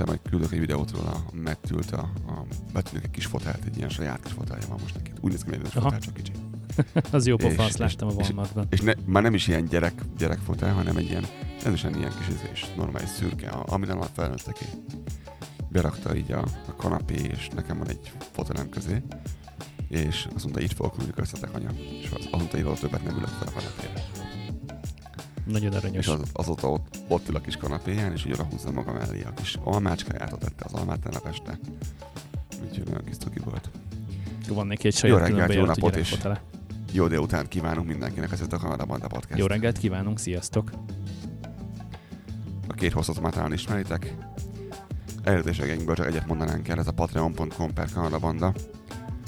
este majd küldök egy videót róla, Matt ült a, a betűnök egy kis fotált, egy ilyen saját kis fotálja van most neki. Úgy néz ki, hogy egy fotál, csak kicsi. az jó pofa, És- azt láttam a és- Walmartban. És ne, már nem is ilyen gyerek, gyerekfotál, hanem egy ilyen, rendesen ilyen kis és normális szürke, amire már felnőtteké. Berakta így a, a kanapé, és nekem van egy fotelem közé, és azt mondta, itt fogok ülni köztetek anya. És az, azt mondta, oda többet nem ülök fel a kanapére. Nagyon aranyos. És az, azóta ott, ott ül a kis kanapéján, és oda húzza maga mellé a kis almácskáját, tette az almát tegnap este. Úgyhogy nagyon kis cuki volt. Van neki egy saját Jó reggelt, jó napot, és- gyerekfotele. Jó délután kívánunk mindenkinek, ez itt a Kanada Banda Podcast. Jó reggelt kívánunk, sziasztok! A két hosszat már talán ismeritek. Eredetésegeinkből csak egyet mondanánk el, ez a patreon.com per Kanada Banda.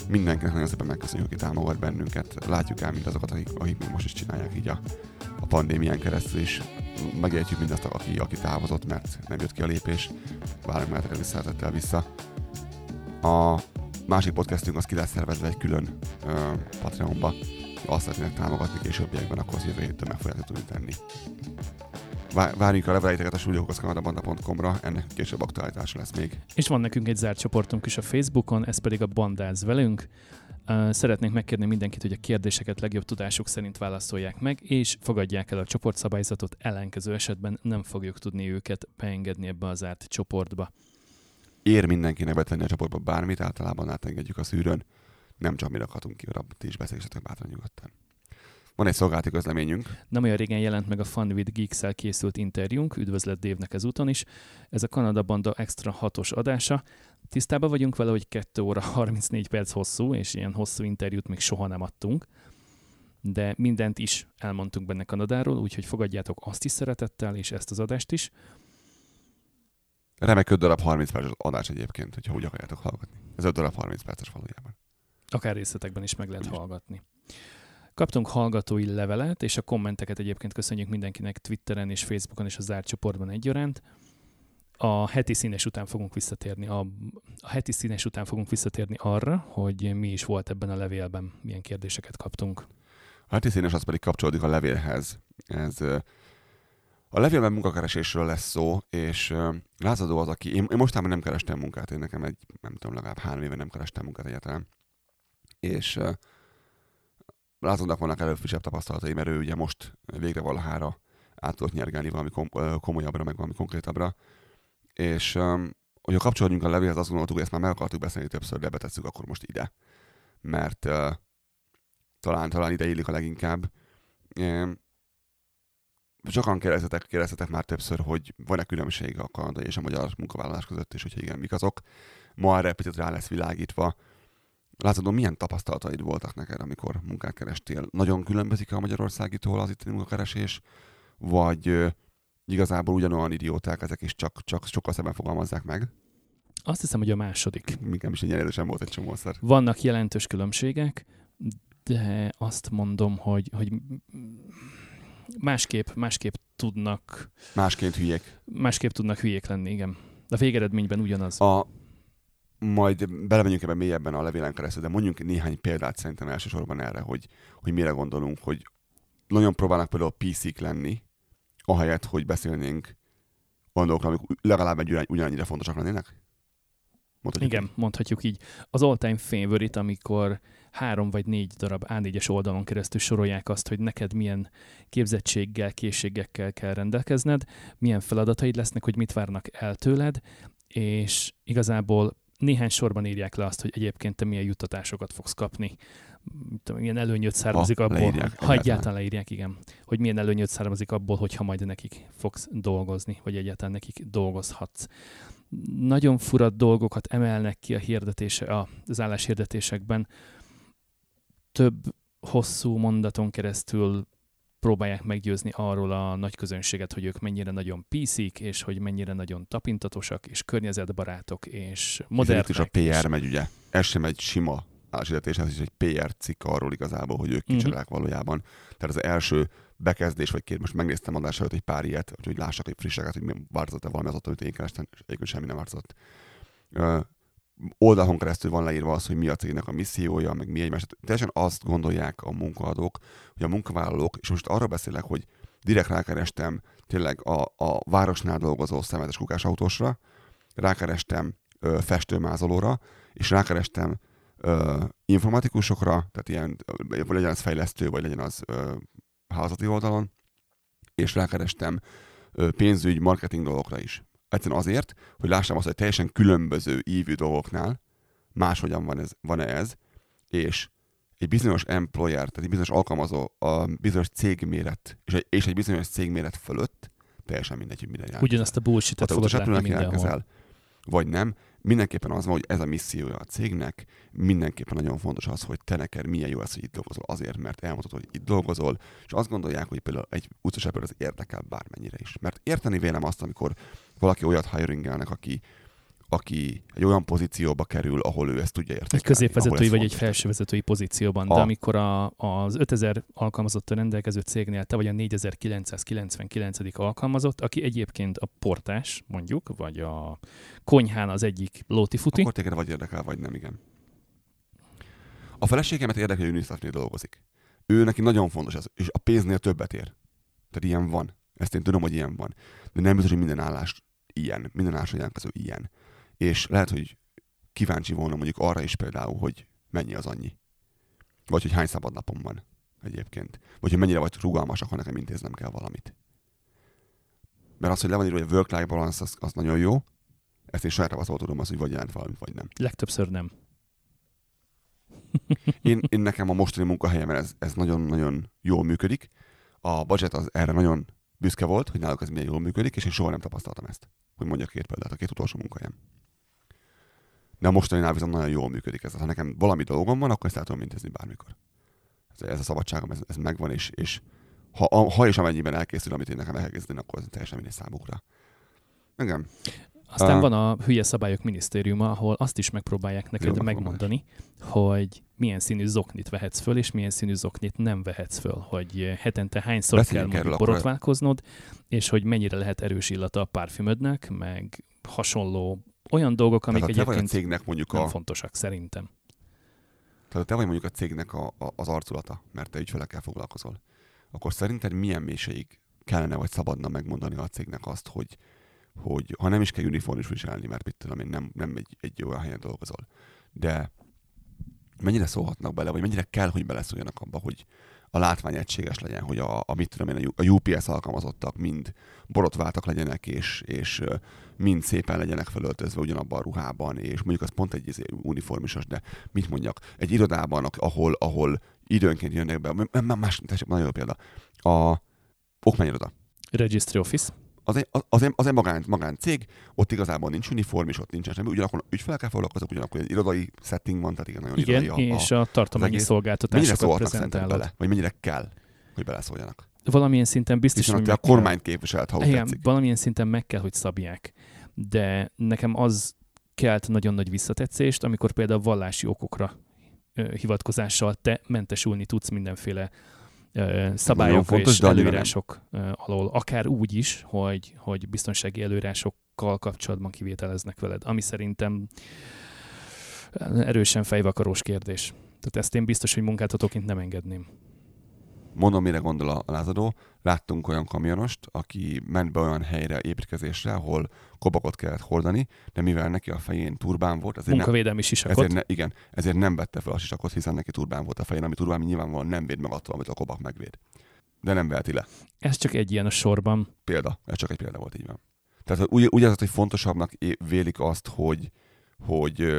Mindenkinek nagyon szépen megköszönjük, aki támogat bennünket. Látjuk el mindazokat, akik, akik még most is csinálják így a pandémián keresztül is. Megértjük mindazt, aki, aki távozott, mert nem jött ki a lépés. Várunk már terelni szeretettel vissza. A másik podcastünk az ki lesz szervezve egy külön ö, Patreonba. Azt szeretnének támogatni későbbiekben, akkor az jövő héttől meg fogjátok tudni tenni. Vá- Várjuk a leveleiteket a stúdiókaszkanadabanda.com-ra, ennek később aktualitása lesz még. És van nekünk egy zárt csoportunk is a Facebookon, ez pedig a Bandáz velünk. Szeretnénk megkérni mindenkit, hogy a kérdéseket legjobb tudásuk szerint válaszolják meg, és fogadják el a csoportszabályzatot, ellenkező esetben nem fogjuk tudni őket beengedni ebbe a zárt csoportba. Ér mindenkinek betenni a csoportba bármit, általában átengedjük a szűrőn. Nem csak mi rakhatunk ki, arra ti is beszélgessetek bátran nyugodtan. Van egy szolgálati közleményünk. Nem olyan régen jelent meg a Fun with Geeks-el készült interjúnk, üdvözlet Dévnek ezúton is. Ez a Kanada Banda extra hatos adása. Tisztában vagyunk vele, hogy 2 óra 34 perc hosszú, és ilyen hosszú interjút még soha nem adtunk. De mindent is elmondtunk benne Kanadáról, úgyhogy fogadjátok azt is szeretettel, és ezt az adást is. Remek 5 darab 30 perces adás egyébként, hogyha úgy akarjátok hallgatni. Ez 5 darab 30 perces valójában. Akár részletekben is meg lehet Úgyis. hallgatni. Kaptunk hallgatói levelet, és a kommenteket egyébként köszönjük mindenkinek Twitteren és Facebookon és a zárt csoportban egyaránt. A heti színes után fogunk visszatérni, a, a heti színes után fogunk visszatérni arra, hogy mi is volt ebben a levélben, milyen kérdéseket kaptunk. A heti színes az pedig kapcsolódik a levélhez. Ez a levélben munkakeresésről lesz szó, és lázadó az, aki... Én, én mostában nem kerestem munkát, én nekem egy, nem tudom, legalább három éve nem kerestem munkát egyáltalán. És lázadónak vannak előbb frissebb tapasztalatai, mert ő ugye most végre valahára át tudott nyergelni valami komolyabbra, meg valami konkrétabbra. És ö, hogyha kapcsolódjunk a levélhez, azt gondoltuk, hogy ezt már meg akartuk beszélni többször, de betesszük akkor most ide. Mert ö, talán, talán ide illik a leginkább. Ehm, Sokan kérdeztetek, kérdeztetek már többször, hogy van-e különbség a kanadai és a magyar munkavállalás között, és hogyha igen, mik azok. Ma erre picit rá lesz világítva. Látod, milyen tapasztalataid voltak neked, amikor munkát kerestél? Nagyon különbözik a magyarországitól az itteni munkakeresés, vagy ö, igazából ugyanolyan idióták ezek, és csak, csak sokkal szebben fogalmazzák meg? Azt hiszem, hogy a második. Nekem is egy erősen volt egy csomószer. Vannak jelentős különbségek, de azt mondom, hogy, hogy másképp, másképp tudnak Másként hülyék. másképp tudnak hülyék lenni, igen. A végeredményben ugyanaz. A, majd belemegyünk ebben mélyebben a levélen keresztül, de mondjunk néhány példát szerintem elsősorban erre, hogy, hogy mire gondolunk, hogy nagyon próbálnak például PC-k lenni, ahelyett, hogy beszélnénk olyan dolgokról, amik legalább egy ugyan- ugyanannyira fontosak lennének? Mondhatjuk Igen, így? mondhatjuk így. Az all-time favorite, amikor három vagy négy darab A4-es oldalon keresztül sorolják azt, hogy neked milyen képzettséggel, készségekkel kell rendelkezned, milyen feladataid lesznek, hogy mit várnak el tőled, és igazából néhány sorban írják le azt, hogy egyébként te milyen juttatásokat fogsz kapni. Tudom, milyen előnyöt származik Ha abból, leírják ha egyáltalán. leírják, igen, hogy milyen előnyöt származik abból, hogyha majd nekik fogsz dolgozni, vagy egyáltalán nekik dolgozhatsz nagyon fura dolgokat emelnek ki a hirdetése, az álláshirdetésekben. Több hosszú mondaton keresztül próbálják meggyőzni arról a nagy közönséget, hogy ők mennyire nagyon piszik, és hogy mennyire nagyon tapintatosak, és környezetbarátok, és modernek. Itt is a és- PR megy, ugye. Ez sem egy sima álláshirdetéshez is egy PR cikk arról igazából, hogy ők Mhm. kicsodák valójában. Tehát az első bekezdés, vagy két, most megnéztem adás előtt egy pár ilyet, hogy lássak egy frisseket, hogy változott-e valami az ott, amit én kerestem, és egyébként semmi nem változott. Ö, oldalon keresztül van leírva az, hogy mi a cégnek a missziója, meg mi egymás. Teljesen azt gondolják a munkaadók, hogy a munkavállalók, és most arra beszélek, hogy direkt rákerestem tényleg a, a városnál dolgozó szemetes kukás autósra, rákerestem ö, festőmázolóra, és rákerestem ö, informatikusokra, tehát ilyen, vagy legyen az fejlesztő, vagy legyen az ö, házati oldalon, és rákerestem ö, pénzügy, marketing dolgokra is. Egyszerűen azért, hogy lássam azt, hogy teljesen különböző ívű dolgoknál máshogyan van ez, van-e ez, és egy bizonyos employer, tehát egy bizonyos alkalmazó, a bizonyos cégméret, és egy, és egy bizonyos cégméret fölött, teljesen mindegy, hogy minden jár. Ugyanazt a bullshit-et fogod látni mindenhol. Vagy nem, mindenképpen az van, hogy ez a missziója a cégnek, mindenképpen nagyon fontos az, hogy te neked milyen jó az, hogy itt dolgozol azért, mert elmondod, hogy itt dolgozol, és azt gondolják, hogy például egy utcas az érdekel bármennyire is. Mert érteni vélem azt, amikor valaki olyat hiringelnek, aki aki egy olyan pozícióba kerül, ahol ő ezt tudja értékelni. Egy középvezetői vagy egy felsővezetői pozícióban, de amikor a, az 5000 alkalmazottan rendelkező cégnél te vagy a 4999. alkalmazott, aki egyébként a portás, mondjuk, vagy a konyhán az egyik lótifuti. Akkor téged vagy érdekel, vagy nem, igen. A feleségemet érdekel, hogy unicef dolgozik. Ő neki nagyon fontos ez, és a pénznél többet ér. Tehát ilyen van. Ezt én tudom, hogy ilyen van. De nem biztos, hogy minden állás ilyen, minden állás jelentkező ilyen és lehet, hogy kíváncsi volna mondjuk arra is például, hogy mennyi az annyi. Vagy hogy hány szabad napom van egyébként. Vagy hogy mennyire vagy rugalmasak, ha nekem intéznem kell valamit. Mert az, hogy le van írva, hogy a work-life balance, az, az nagyon jó. Ezt én saját tapasztalat tudom, az, hogy vagy jelent valamit, vagy nem. Legtöbbször nem. én, én nekem a mostani munkahelyemen ez, ez nagyon-nagyon jól működik. A budget az erre nagyon büszke volt, hogy náluk ez milyen jól működik, és én soha nem tapasztaltam ezt. Hogy mondjak két példát, a két utolsó munkahelyem. De a mostaninál viszont nagyon jól működik ez. Ha nekem valami dolgom van, akkor ezt el tudom intézni bármikor. Ez, ez a szabadságom, ez, ez megvan, és, és ha, ha és amennyiben elkészül, amit én nekem el kell akkor ez teljesen mindegy számukra. Igen. Aztán uh, van a hülye szabályok minisztériuma, ahol azt is megpróbálják neked jó, megmondani, hogy milyen színű zoknit vehetsz föl, és milyen színű zoknit nem vehetsz föl, hogy hetente hányszor Beszéljünk kell mondjuk borotválkoznod, és hogy mennyire lehet erős illata a párfümödnek, meg hasonló olyan dolgok, amik Tehát, egyébként a cégnek mondjuk nem a... fontosak szerintem. Tehát te vagy mondjuk a cégnek a, a, az arculata, mert te ügyfelekkel foglalkozol. Akkor szerinted milyen mélységig kellene vagy szabadna megmondani a cégnek azt, hogy, hogy ha nem is kell uniform is viselni, mert mit tudom én, nem, nem egy, egy olyan helyen dolgozol, de mennyire szólhatnak bele, vagy mennyire kell, hogy beleszóljanak abba, hogy, a látvány egységes legyen, hogy a, a mit tudom én, a UPS alkalmazottak mind borotváltak legyenek, és, és mind szépen legyenek felöltözve ugyanabban a ruhában, és mondjuk az pont egy izé, uniformisos, de mit mondjak, egy irodában, ahol, ahol időnként jönnek be, más, tessék, nagyon jó példa, a okmányiroda. Registry Office az egy, az egy, az egy magán, magán cég, ott igazából nincs uniform, és ott nincsen semmi, ugyanakkor ügyfelekkel foglalkozok, ugyanakkor egy irodai setting van, tehát igen, nagyon igen, irodai a, és a, a tartományi szolgáltatásokat prezentálod. bele, vagy mennyire kell, hogy beleszóljanak. Valamilyen szinten biztos, Hiszen hogy a kormányt képviselt, ha igen, tetszik. valamilyen szinten meg kell, hogy szabják. De nekem az kelt nagyon nagy visszatetszést, amikor például vallási okokra hivatkozással te mentesülni tudsz mindenféle szabályok fontos, és előírások nem. alól, akár úgy is, hogy, hogy biztonsági előírásokkal kapcsolatban kivételeznek veled, ami szerintem erősen fejvakarós kérdés. Tehát ezt én biztos, hogy munkáltatóként nem engedném mondom, mire gondol a lázadó, láttunk olyan kamionost, aki ment be olyan helyre építkezésre, ahol kobakot kellett hordani, de mivel neki a fején turbán volt, ezért Munkavédelmi nem, sisakot. Ezért ne, igen, ezért nem vette fel a sisakot, hiszen neki turbán volt a fején, ami turbán nyilvánvalóan nem véd meg attól, amit a kobak megvéd. De nem veheti le. Ez csak egy ilyen a sorban. Példa, ez csak egy példa volt, így van. Tehát úgy, úgy az, hogy fontosabbnak vélik azt, hogy, hogy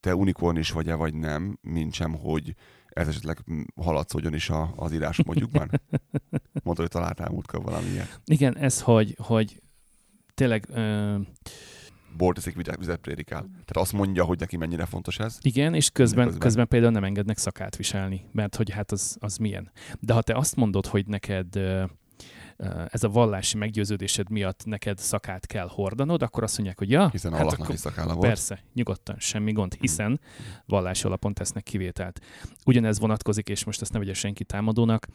te unikorn is vagy-e, vagy nem, mint sem, hogy ez esetleg haladszódjon is a, az írás mondjukban. Mondta, hogy találtál múltkor ilyet. Igen, ez, hogy, hogy tényleg... Uh... Bortiszik vizet prédikál. Tehát azt mondja, hogy neki mennyire fontos ez. Igen, és közben, közben. közben például nem engednek szakát viselni, mert hogy hát az, az milyen. De ha te azt mondod, hogy neked ez a vallási meggyőződésed miatt neked szakát kell hordanod, akkor azt mondják, hogy ja, hiszen hát akkor, is volt. Persze, nyugodtan, semmi gond, hmm. hiszen vallási alapon tesznek kivételt. Ugyanez vonatkozik, és most ezt ne vegye senki támadónak,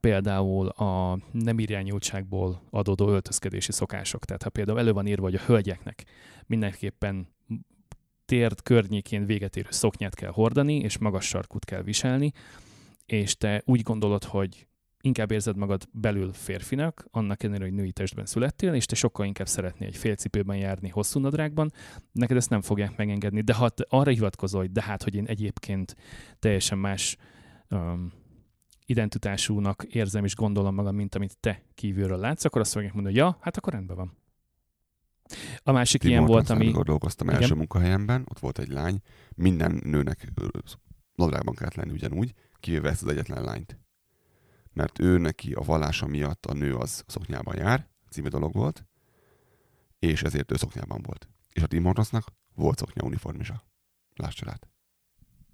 például a nem irányultságból adódó öltözkedési szokások. Tehát ha például elő van írva, hogy a hölgyeknek mindenképpen térd környékén véget érő szoknyát kell hordani, és magas sarkút kell viselni, és te úgy gondolod, hogy inkább érzed magad belül férfinak, annak ellenére, hogy női testben születtél, és te sokkal inkább szeretnél egy félcipőben járni hosszú nadrágban, neked ezt nem fogják megengedni. De ha arra hivatkozol, hogy de hát, hogy én egyébként teljesen más um, identitásúnak érzem és gondolom magam, mint amit te kívülről látsz, akkor azt fogják mondani, hogy ja, hát akkor rendben van. A másik Tim ilyen volt, ami... Dolgoztam igen? első munkahelyemben, ott volt egy lány, minden nőnek nadrágban kellett lenni ugyanúgy, kivéve ezt az egyetlen lányt. Mert ő neki a vallása miatt a nő az szoknyában jár, című dolog volt, és ezért ő szoknyában volt. És a Tim Hortonsnak volt szoknya uniformisa. Láss csodát.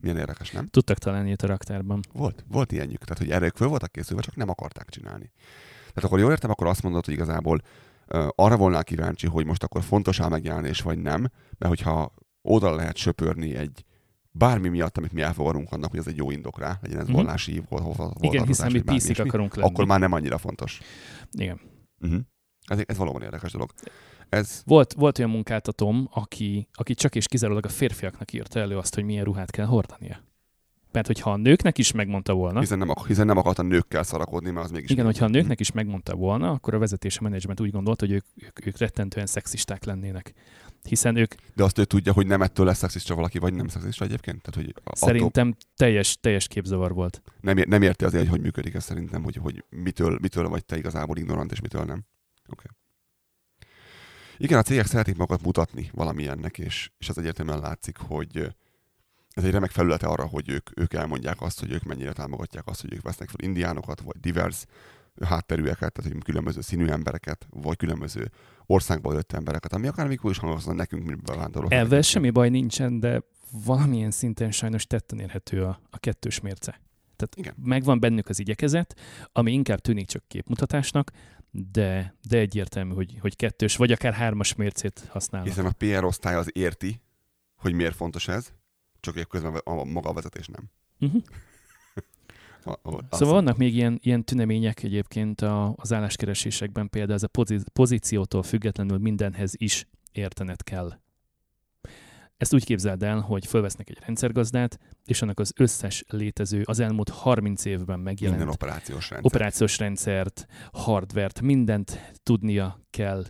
Milyen érdekes, nem? Tudtak találni a raktárban. Volt, volt ilyenjük. Tehát, hogy erre föl voltak készülve, csak nem akarták csinálni. Tehát akkor jól értem, akkor azt mondod, hogy igazából uh, arra volnál kíváncsi, hogy most akkor fontos-e megjelenés, vagy nem, mert hogyha oda lehet söpörni egy bármi miatt, amit mi elfogadunk annak, hogy ez egy jó indok rá, legyen ez mm-hmm. vallási, hol, hol, hol Igen, hiszen mi piszik akarunk lenni. Akkor már nem annyira fontos. Igen. Uh-huh. Ez, ez valóban érdekes dolog. Ez... Volt, volt olyan munkáltatóm, aki, aki csak és kizárólag a férfiaknak írta elő azt, hogy milyen ruhát kell hordania. Mert hogyha a nőknek is megmondta volna... Hiszen nem, hiszen nem akart a nőkkel szarakodni, mert az mégis... Igen, hogyha a nőknek is megmondta volna, akkor a vezetés a menedzsment úgy gondolt, hogy ők, ők, ők rettentően szexisták lennének. Hiszen ők... De azt ő tudja, hogy nem ettől lesz szexista valaki, vagy nem szexista egyébként? Tehát, hogy attól... Szerintem teljes, teljes képzavar volt. Nem, nem érti azért, hogy hogy működik ez szerintem, hogy, hogy mitől, mitől vagy te igazából ignorant, és mitől nem. Oké. Okay. Igen, a cégek szeretik magukat mutatni valamilyennek, és, és az egyértelműen látszik, hogy ez egy remek felülete arra, hogy ők, ők elmondják azt, hogy ők mennyire támogatják azt, hogy ők vesznek fel indiánokat, vagy divers hátterűeket, tehát hogy különböző színű embereket, vagy különböző országból jött embereket, ami akár mikor is hangozna nekünk, mint bevándorlók. Ezzel semmi baj nincsen, de valamilyen szinten sajnos tetten érhető a, a kettős mérce. Tehát Igen. megvan bennük az igyekezet, ami inkább tűnik csak képmutatásnak, de, de egyértelmű, hogy, hogy kettős vagy akár hármas mércét használnak. Hiszen a PR osztály az érti, hogy miért fontos ez, csak egy közben a maga a vezetés nem. Uh-huh. Szóval vannak még ilyen, ilyen tünemények egyébként a, az álláskeresésekben, például ez a pozíciótól függetlenül mindenhez is értened kell. Ezt úgy képzeld el, hogy fölvesznek egy rendszergazdát, és annak az összes létező, az elmúlt 30 évben megjelent Minden operációs, rendszer. operációs rendszert, hardvert, mindent tudnia kell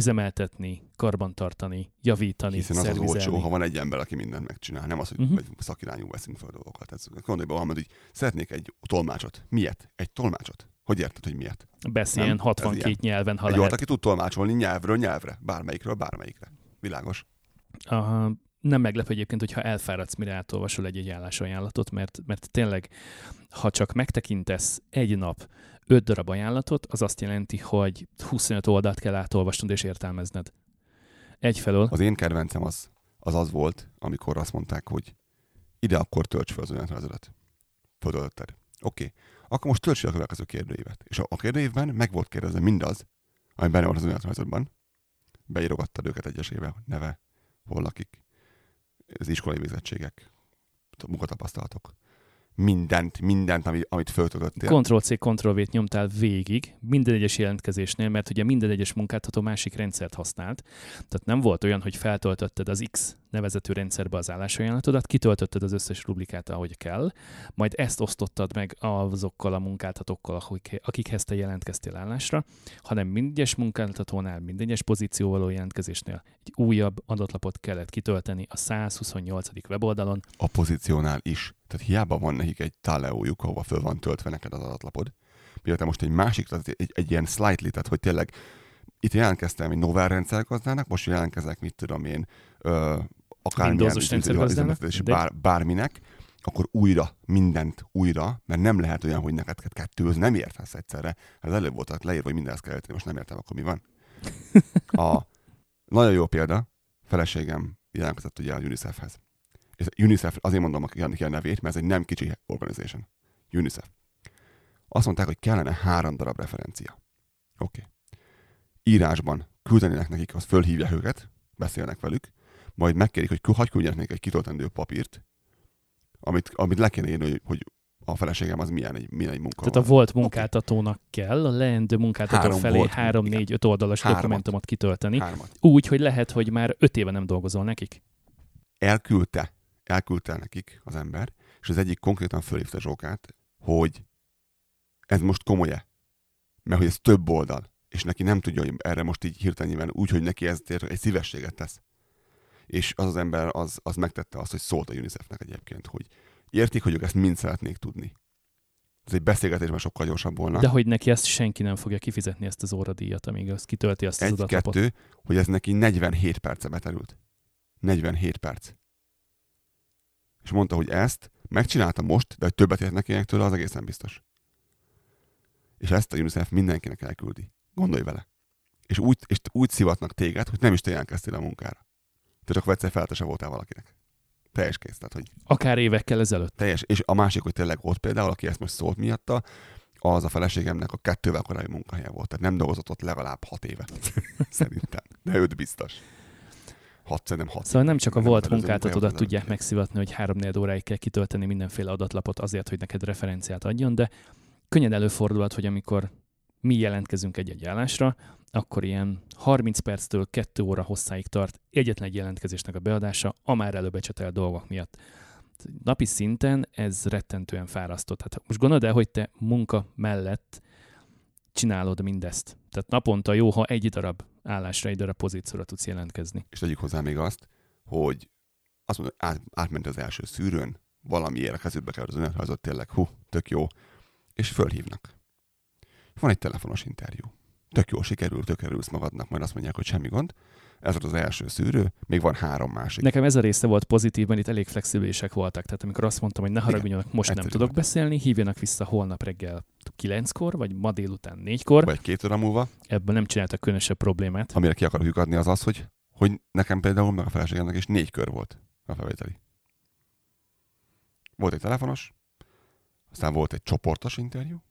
üzemeltetni, karbantartani, javítani, Hiszen az az olcsó, ha van egy ember, aki mindent megcsinál, nem az, hogy uh-huh. szakirányú veszünk fel dolgokat. Ez, gondolj be, hogy szeretnék egy tolmácsot. Miért? Egy tolmácsot. Hogy érted, hogy miért? Beszéljen 62 ilyen. nyelven, ha egy lehet. aki tud tolmácsolni nyelvről nyelvre, bármelyikről bármelyikre. Világos. Aha, nem meglepő egyébként, hogyha elfáradsz, mire átolvasol egy-egy állásajánlatot, mert, mert tényleg, ha csak megtekintesz egy nap öt darab ajánlatot, az azt jelenti, hogy 25 oldalt kell átolvasnod és értelmezned. Egyfelől. Az én kedvencem az, az az volt, amikor azt mondták, hogy ide akkor tölts fel az önéletrajzodat. Oké. Okay. Akkor most tölts fel a következő kérdőívet. És a, a kérdőívben meg volt kérdezve mindaz, ami benne van az önéletrajzodban. Beírogattad őket egyesével, neve, hol lakik, az iskolai végzettségek, munkatapasztalatok, mindent, mindent, amit, amit föltöltöttél. Ctrl-C, Ctrl-V-t nyomtál végig minden egyes jelentkezésnél, mert ugye minden egyes munkáltató másik rendszert használt. Tehát nem volt olyan, hogy feltöltötted az X nevezető rendszerbe az állásajánlatodat, kitöltötted az összes rubrikát, ahogy kell, majd ezt osztottad meg azokkal a munkáltatókkal, akikhez te jelentkeztél állásra, hanem minden egyes munkáltatónál, minden egyes pozíció való jelentkezésnél egy újabb adatlapot kellett kitölteni a 128. weboldalon. A pozíciónál is. Tehát hiába van nekik egy taleójuk, ahova föl van töltve neked az adatlapod. Miért most egy másik, tehát egy, egy ilyen slightly, tehát hogy tényleg itt jelentkeztem egy novel rendszergazdának, most jelentkezek, mit tudom én, ö, akármilyen és bár, bárminek, akkor újra, mindent újra, mert nem lehet olyan, hogy neked kettőz, nem értesz egyszerre. Ez előbb volt leírva, hogy mindenhez kell most nem értem, akkor mi van. A, nagyon jó példa, feleségem jelentkezett ugye a UNICEF-hez. És UNICEF, azért mondom ki a nevét, mert ez egy nem kicsi organization. UNICEF. Azt mondták, hogy kellene három darab referencia. Oké. Okay. Írásban küldenének nekik, azt fölhívják őket, beszélnek velük, majd megkérik, hogy hagyj küldjenek nekik egy kitöltendő papírt, amit, amit le kéne írni, hogy, hogy a feleségem az milyen egy, milyen egy munka. Tehát a volt munkáltatónak okay. kell a leendő munkáltató három felé volt, három, igen. négy, öt oldalas Hármat. dokumentumot kitölteni. Hármat. Úgy, hogy lehet, hogy már öt éve nem dolgozol nekik. Elküldte elküldte nekik az ember, és az egyik konkrétan fölhívta Zsókát, hogy ez most komoly-e? Mert hogy ez több oldal, és neki nem tudja, hogy erre most így hirtelen úgy, hogy neki ez egy szívességet tesz. És az az ember az, az megtette azt, hogy szólt a UNICEF-nek egyébként, hogy értik, hogy ők ezt mind szeretnék tudni. Ez egy beszélgetésben sokkal gyorsabb volna. De hogy neki ezt senki nem fogja kifizetni ezt az óradíjat, amíg az kitölti azt az Egy, adatlapot. kettő, hogy ez neki 47 perce beterült. 47 perc. És mondta, hogy ezt megcsinálta most, de hogy többet ért neki tőle, az egészen biztos. És ezt a UNICEF mindenkinek elküldi. Gondolj vele. És úgy, és úgy szivatnak téged, hogy nem is te jelentkeztél a munkára. Te csak egyszer feltese voltál valakinek. Teljes kész. Tehát, hogy Akár évekkel ezelőtt. teljes. És a másik, hogy tényleg ott például, aki ezt most szólt miatta, az a feleségemnek a kettővel korábbi munkahelye volt. Tehát nem dolgozott ott legalább hat éve. Szerintem. De őt biztos. Hat, szerintem hat. Szóval nem csak a volt munkáltatódat tudják megszivatni, hogy három óráig kell kitölteni mindenféle adatlapot azért, hogy neked referenciát adjon, de könnyen előfordulhat, hogy amikor mi jelentkezünk egy-egy állásra, akkor ilyen 30 perctől 2 óra hosszáig tart egyetlen egy jelentkezésnek a beadása a már előbecsetelt dolgok miatt. Napi szinten ez rettentően fárasztó. Tehát most gondold el, hogy te munka mellett csinálod mindezt. Tehát naponta jó, ha egy darab állásra, egy darab pozícióra tudsz jelentkezni. És tegyük hozzá még azt, hogy azt mondja, hogy át, átment az első szűrőn, valamiért a kezükbe kell az önéletrajzot, tényleg, hú, tök jó, és fölhívnak. Van egy telefonos interjú. Tök jó, sikerül, tök örülsz magadnak, majd azt mondják, hogy semmi gond. Ez volt az első szűrő, még van három másik. Nekem ez a része volt pozitív, mert itt elég flexibilisek voltak. Tehát amikor azt mondtam, hogy ne haragudjanak, most nem tudok beszélni, hívjanak vissza holnap reggel 9-kor, vagy ma délután 4-kor. Vagy két óra múlva, Ebből nem csináltak különösebb problémát. amire ki akarok lyukadni, az az, hogy, hogy nekem például, meg a feleségemnek is négy kör volt a felvételi. Volt egy telefonos, aztán volt egy csoportos interjú,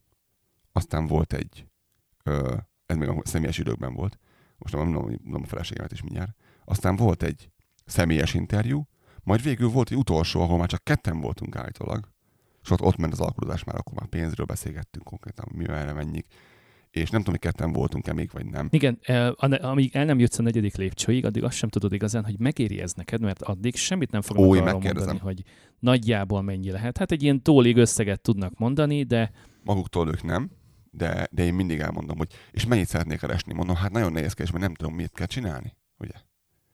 aztán volt egy, ö, ez még a személyes időkben volt, most nem mondom, a feleségemet is mindjárt, aztán volt egy személyes interjú, majd végül volt egy utolsó, ahol már csak ketten voltunk állítólag, és ott, ott ment az alkulozás már, akkor már pénzről beszélgettünk konkrétan, mi erre mennyik, és nem tudom, hogy ketten voltunk-e még, vagy nem. Igen, ane- amíg el nem jutsz a negyedik lépcsőig, addig azt sem tudod igazán, hogy megéri ez neked, mert addig semmit nem fognak Ó, megkérdezem. mondani, hogy nagyjából mennyi lehet. Hát egy ilyen tólig összeget tudnak mondani, de maguktól ők nem, de, de én mindig elmondom, hogy és mennyit szeretnék keresni. Mondom, hát nagyon nehézkes, mert nem tudom, mit kell csinálni. Ugye?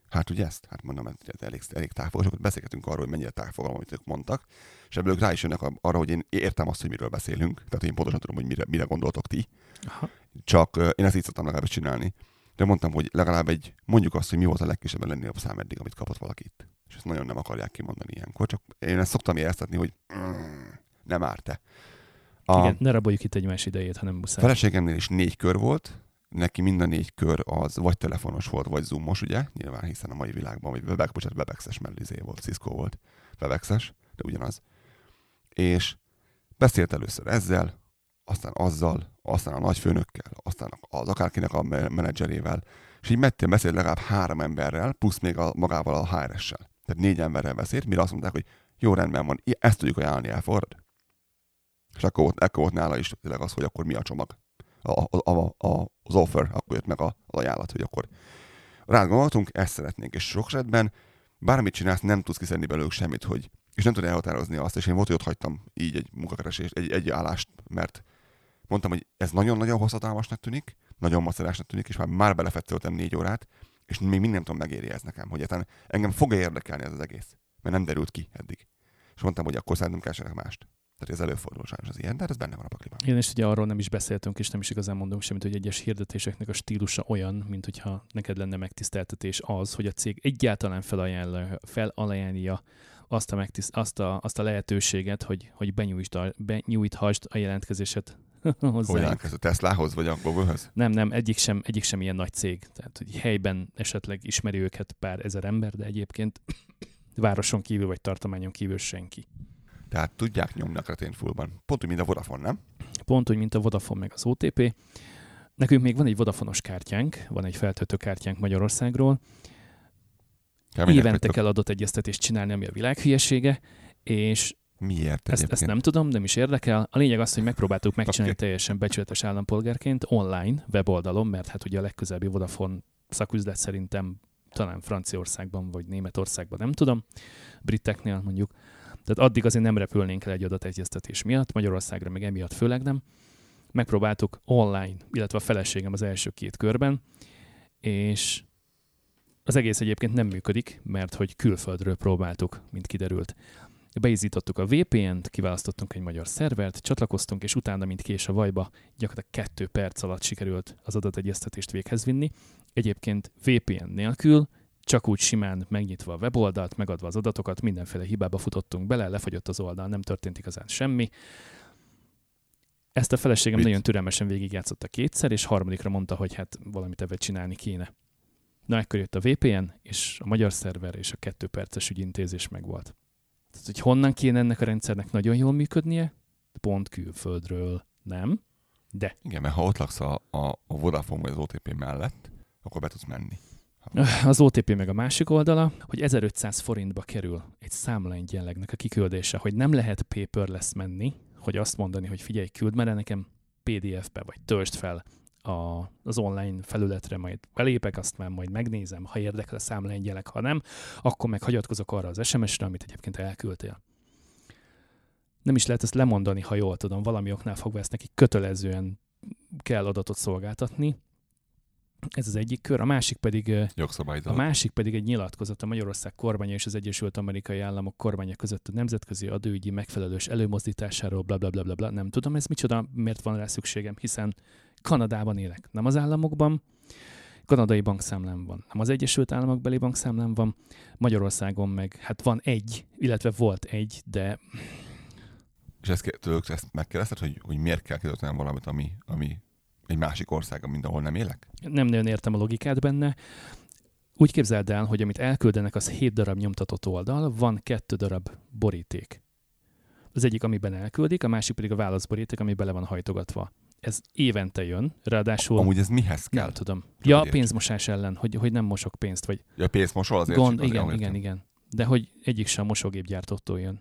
Hát ugye ezt? Hát mondom, ez, elég, elég távol, és akkor beszélgetünk arról, hogy mennyire távfogalom, amit ők mondtak, és ebből ők rá is jönnek a- arra, hogy én értem azt, hogy miről beszélünk, tehát én pontosan tudom, hogy mire, mire gondoltok ti, aha, csak én ezt így szoktam legalábbis csinálni. De mondtam, hogy legalább egy, mondjuk azt, hogy mi volt a legkisebb legnagyobb szám eddig, amit kapott valaki itt. És ezt nagyon nem akarják kimondani ilyenkor, csak én ezt szoktam éreztetni, hogy mm, nem árt-e. A, igen, ne raboljuk itt egymás idejét, hanem muszáj. feleségemnél is négy kör volt, neki mind a négy kör az vagy telefonos volt, vagy zoomos, ugye? Nyilván, hiszen a mai világban, vagy Webex, bocsánat, Webexes mellizé volt, Cisco volt, Webexes, de ugyanaz. És beszélt először ezzel, aztán azzal, aztán a nagyfőnökkel, aztán az akárkinek a me- menedzserével, és így mettén beszélt legalább három emberrel, plusz még a, magával a HRS-sel. Tehát négy emberrel beszélt, mire azt mondták, hogy jó, rendben van, ezt tudjuk ajánlani, elfogadod? És akkor volt, akkor volt nála is tényleg az, hogy akkor mi a csomag. A, a, a, a, az offer, akkor jött meg a, az ajánlat, hogy akkor rád gondoltunk, ezt szeretnénk. És sok esetben bármit csinálsz, nem tudsz kiszedni belőlük semmit, hogy és nem tudod elhatározni azt, és én volt, hogy ott hagytam így egy munkakeresést, egy, egy állást, mert mondtam, hogy ez nagyon-nagyon hosszadalmasnak tűnik, nagyon macerásnak tűnik, és már, már belefetszöltem négy órát, és még mind tudom megéri ez nekem, hogy egyáltalán engem fog -e érdekelni ez az egész, mert nem derült ki eddig. És mondtam, hogy akkor szerintem keresek mást. Tehát ez előfordul sajnos az ilyen, de hát ez benne van a pakliban. Igen, és ugye arról nem is beszéltünk, és nem is igazán mondunk semmit, hogy egyes hirdetéseknek a stílusa olyan, mint hogyha neked lenne megtiszteltetés az, hogy a cég egyáltalán felajánlja, felajánlja azt a, megtiszt, azt a, azt a lehetőséget, hogy, hogy benyújtsd a, benyújthasd a jelentkezéset Hogy hozzá. elkezdő Teslahoz, vagy a Google-höz? Nem, nem, egyik sem, egyik sem ilyen nagy cég. Tehát, hogy helyben esetleg ismeri őket pár ezer ember, de egyébként városon kívül vagy tartományon kívül senki. Tehát tudják nyomni a kretén fullban. Pont úgy, mint a Vodafone, nem? Pont úgy, mint a Vodafone meg az OTP. Nekünk még van egy Vodafonos kártyánk, van egy feltöltő kártyánk Magyarországról. Kemények Évente vagytok. kell adategyeztetést csinálni, ami a világ hülyesége, és Miért ezt, ezt nem tudom, nem is érdekel. A lényeg az, hogy megpróbáltuk megcsinálni Oké. teljesen becsületes állampolgárként online, weboldalon, mert hát ugye a legközelebbi Vodafone szaküzlet szerintem talán Franciaországban vagy Németországban, nem tudom, briteknél mondjuk. Tehát addig azért nem repülnénk el egy adategyeztetés miatt, Magyarországra meg emiatt főleg nem. megpróbáltuk online, illetve a feleségem az első két körben, és az egész egyébként nem működik, mert hogy külföldről próbáltuk, mint kiderült. Beizítottuk a VPN-t, kiválasztottunk egy magyar szervert, csatlakoztunk, és utána, mint kés a vajba, gyakorlatilag kettő perc alatt sikerült az adategyeztetést véghez vinni. Egyébként VPN nélkül, csak úgy simán megnyitva a weboldalt, megadva az adatokat, mindenféle hibába futottunk bele, lefagyott az oldal, nem történt igazán semmi. Ezt a feleségem Mit? nagyon türelmesen végigjátszotta kétszer, és harmadikra mondta, hogy hát valamit ebben csinálni kéne. Na, ekkor jött a VPN, és a magyar szerver, és a kettő perces ügyintézés megvolt. Tehát, hogy honnan kéne ennek a rendszernek nagyon jól működnie? Pont külföldről, nem? De. Igen, mert ha ott laksz a, a, a Vodafone vagy az OTP mellett, akkor be tudsz menni. Az OTP meg a másik oldala, hogy 1500 forintba kerül egy számlaegyenlegnek a kiküldése, hogy nem lehet paperless menni, hogy azt mondani, hogy figyelj, küld már nekem PDF-be, vagy töltsd fel a, az online felületre, majd belépek, azt már majd megnézem, ha érdekel a számlaegyenleg, ha nem, akkor meg hagyatkozok arra az SMS-re, amit egyébként elküldtél. Nem is lehet ezt lemondani, ha jól tudom, valami oknál fogva ezt neki kötelezően kell adatot szolgáltatni. Ez az egyik kör, a másik pedig a másik pedig egy nyilatkozat a Magyarország kormánya és az Egyesült Amerikai Államok kormánya között a nemzetközi adóügyi megfelelős előmozdításáról, bla bla bla bla, bla. nem tudom ez micsoda, miért van rá szükségem, hiszen Kanadában élek, nem az államokban, kanadai bankszámlám van, nem az Egyesült Államok beli bankszámlám van, Magyarországon meg, hát van egy, illetve volt egy, de És ezt, tőlük ezt megkérdezted, hogy, hogy miért kell kitöltenem valamit, ami, ami egy másik ország, mint ahol nem élek? nem nagyon értem a logikát benne. Úgy képzeld el, hogy amit elküldenek, az 7 darab nyomtatott oldal, van kettő darab boríték. Az egyik, amiben elküldik, a másik pedig a válaszboríték, ami bele van hajtogatva. Ez évente jön, ráadásul Amúgy ez mihez kell? nem tudom. Hogy Ja, értsd. pénzmosás ellen, hogy, hogy nem mosok pénzt, vagy Ja, pénzmosol azért? gond, csak igen, azért igen, értem. igen. De hogy egyik sem a mosógépgyártótól jön.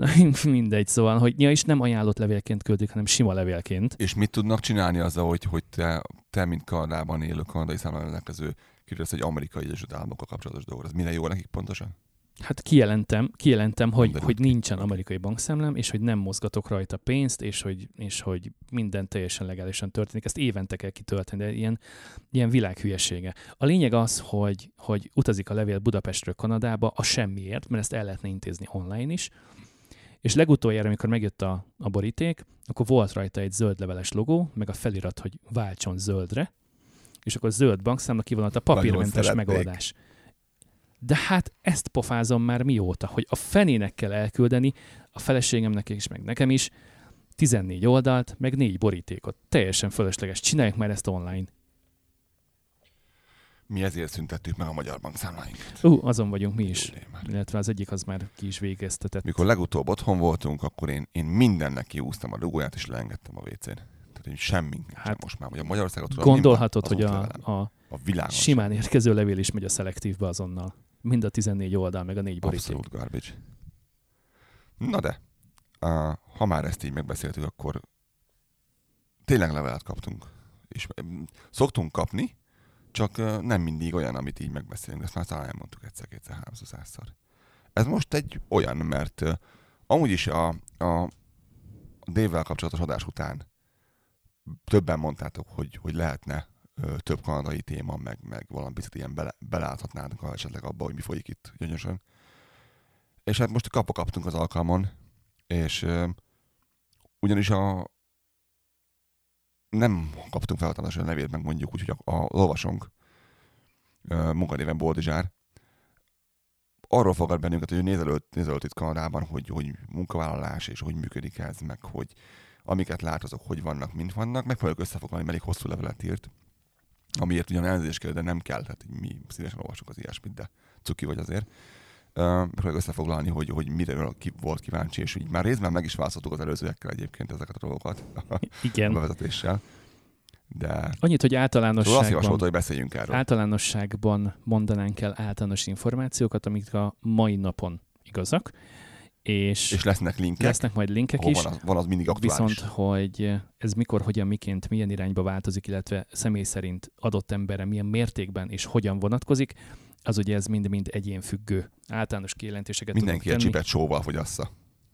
Na, mindegy, szóval, hogy ja, és nem ajánlott levélként küldik, hanem sima levélként. És mit tudnak csinálni azzal, hogy, hogy te, te, mint Kanadában élő kanadai számlára rendelkező, kérdez egy amerikai Egyesült Államokkal kapcsolatos dolog. Ez minden jó nekik pontosan? Hát kijelentem, kijelentem hogy, Mondd hogy nincsen amerikai bankszámlám, és hogy nem mozgatok rajta pénzt, és hogy, és hogy minden teljesen legálisan történik. Ezt évente kell kitölteni, de ilyen, ilyen világhülyesége. A lényeg az, hogy, hogy utazik a levél Budapestről Kanadába a semmiért, mert ezt el lehetne intézni online is, és legutoljára, amikor megjött a, a boríték, akkor volt rajta egy zöld leveles logó, meg a felirat, hogy váltson zöldre, és akkor zöld bankszámla kivonult a papírmentes megoldás. De hát ezt pofázom már mióta, hogy a fenének kell elküldeni, a feleségemnek is, meg nekem is, 14 oldalt, meg 4 borítékot. Teljesen fölösleges. Csináljuk már ezt online. Mi ezért szüntettük meg a magyar bankszámláinkat. Ú, uh, azon vagyunk mi is. Jó. Illetve az egyik az már ki is végeztetett. Mikor legutóbb otthon voltunk, akkor én, én mindennek kiúztam a dugóját, és leengedtem a WC-n. Tehát én semmi hát, Hát, most már, hogy a Magyarországot tudom, Gondolhatod, hogy a, a a világon simán érkező levél is megy a szelektívbe azonnal. Mind a 14 oldal, meg a 4 boríték. Abszolút garbage. Na de, uh, ha már ezt így megbeszéltük, akkor tényleg levelet kaptunk. És szoktunk kapni, csak nem mindig olyan, amit így megbeszélünk. Ezt már talán elmondtuk egyszer, kétszer, háromszor, százszor. Ez most egy olyan, mert amúgy is a, a Dévvel kapcsolatos adás után többen mondtátok, hogy, hogy lehetne több kanadai téma, meg, meg valami picit ilyen bele, beláthatnának ha esetleg abba, hogy mi folyik itt gyönyörűen. És hát most kapva kaptunk az alkalmon, és ugyanis a nem kaptunk felhatalmazáson a nevét, meg mondjuk úgy, hogy a, a olvasónk ö, munkanéven Boldizsár arról fogad bennünket, hogy nézelőtt, nézelőtt itt Kanadában, hogy, hogy munkavállalás, és hogy működik ez, meg hogy amiket lát, azok hogy vannak, mint vannak. Megpróbáljuk összefoglalni, mert elég hosszú levelet írt, amiért ugyan elnézést kell, de nem kell, tehát mi szívesen olvasunk az ilyesmit, de cuki vagy azért. Megpróbáljuk összefoglalni, hogy, hogy mire volt kíváncsi, és így már részben meg is válaszoltuk az előzőekkel egyébként ezeket a dolgokat a Igen. bevezetéssel. De Annyit, hogy szóval azt általánosságban, javasolta, hogy beszéljünk erről. általánosságban mondanánk el általános információkat, amik a mai napon igazak, és, és lesznek linkek, lesznek majd linkek is, van az, van az mindig aktuális. viszont hogy ez mikor, hogyan, miként, milyen irányba változik, illetve személy szerint adott emberre milyen mértékben és hogyan vonatkozik, az ugye ez mind-mind egyénfüggő általános kijelentéseket Mindenki tenni. csipet sóval fogyassza.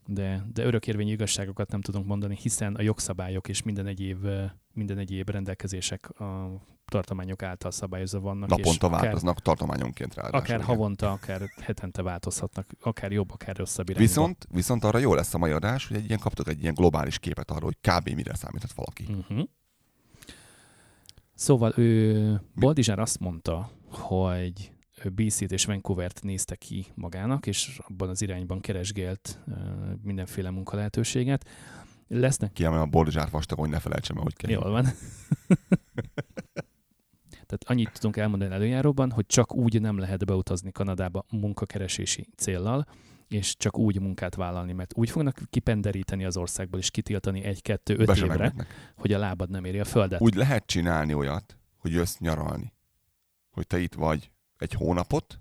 de, de örökérvényű igazságokat nem tudunk mondani, hiszen a jogszabályok és minden egyéb, minden egyéb rendelkezések a tartományok által szabályozva vannak. Naponta változnak tartományonként ráadásul. Akár igen. havonta, akár hetente változhatnak, akár jobb, akár rosszabb irányba. Viszont, viszont arra jó lesz a mai adás, hogy egy ilyen kaptok egy ilyen globális képet arról, hogy kb. mire számíthat valaki. Uh-huh. Szóval ő, Boldizsár azt mondta, hogy BC-t és Vancouver-t nézte ki magának, és abban az irányban keresgélt mindenféle munkalehetőséget. Lesznek... Kiemelem a Boldizsár vastag, hogy ne felejtsem hogy kell. Jól van. Tehát annyit tudunk elmondani előjáróban, hogy csak úgy nem lehet beutazni Kanadába munkakeresési céllal, és csak úgy munkát vállalni, mert úgy fognak kipenderíteni az országból, és kitiltani egy-kettő, öt évre, megnek. hogy a lábad nem éri a földet. Úgy lehet csinálni olyat, hogy jössz nyaralni. Hogy te itt vagy egy hónapot,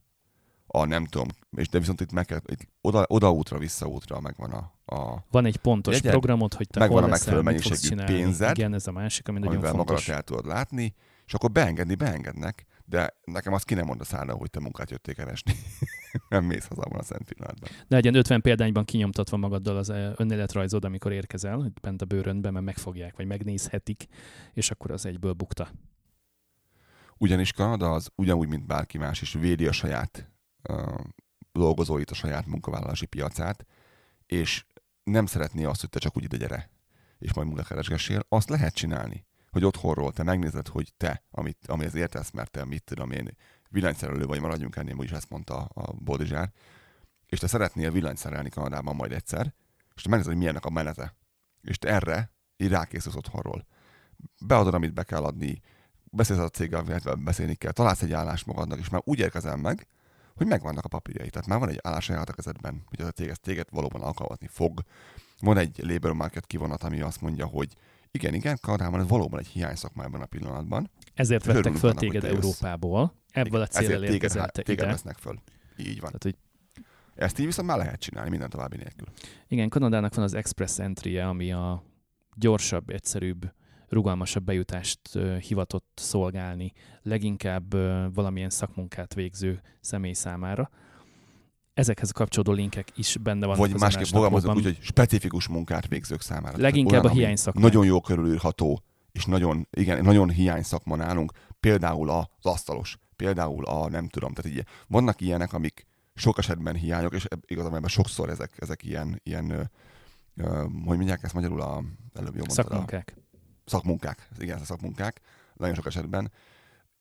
a nem tudom, és de viszont itt meg kell, itt oda, odaútra, visszaútra megvan a, a Van egy pontos jegyed, programot, hogy te megvan hol a megfelelő mennyiségű pénzed, Igen, ez a másik, ami nagyon fontos. el tudod látni, és akkor beengedni, beengednek, de nekem azt ki nem mond a szára, hogy te munkát jöttél keresni. nem mész haza a szent pillanatban. De egy 50 példányban kinyomtatva magaddal az eh, önéletrajzod, amikor érkezel, bent a bőrönben, mert megfogják, vagy megnézhetik, és akkor az egyből bukta. Ugyanis Kanada az ugyanúgy, mint bárki más is védi a saját uh, dolgozóit, a saját munkavállalási piacát, és nem szeretné azt, hogy te csak úgy ide gyere, és majd munkakeresgessél. Azt lehet csinálni hogy otthonról te megnézed, hogy te, amit, amihez értesz, mert te mit tudom én, villanyszerelő vagy, maradjunk ennél, úgyis ezt mondta a Boldizsár, és te szeretnél villanyszerelni Kanadában majd egyszer, és te megnézed, hogy milyennek a menete. És te erre így rákészülsz otthonról. Beadod, amit be kell adni, beszélsz a céggel, beszélni kell, találsz egy állást magadnak, és már úgy érkezel meg, hogy megvannak a papírjai. Tehát már van egy állás a kezedben, hogy az a cég téged valóban alkalmazni fog. Van egy labor market kivonat, ami azt mondja, hogy igen, igen, Kanadában ez valóban egy hiány szakmában a pillanatban. Ezért vettek föl téged Európából. Ebből a célral érkezel te téged vesznek föl. Így van. Tehát, hogy ezt így viszont már lehet csinálni, minden további nélkül. Igen, Kanadának van az Express entry ami a gyorsabb, egyszerűbb, rugalmasabb bejutást hivatott szolgálni, leginkább valamilyen szakmunkát végző személy számára ezekhez kapcsolódó linkek is benne vannak Vagy másképp fogalmazok úgy, hogy specifikus munkát végzők számára. Leginkább olyan, a hiány szakma. Nagyon jó körülírható, és nagyon, igen, nagyon hiány szakma nálunk. Például az asztalos, például a nem tudom, tehát így, vannak ilyenek, amik sok esetben hiányok, és igazából sokszor ezek, ezek ilyen, ilyen hogy mondják ezt magyarul a előbb jól Szakmunkák. A, szakmunkák, igen, szakmunkák, nagyon sok esetben.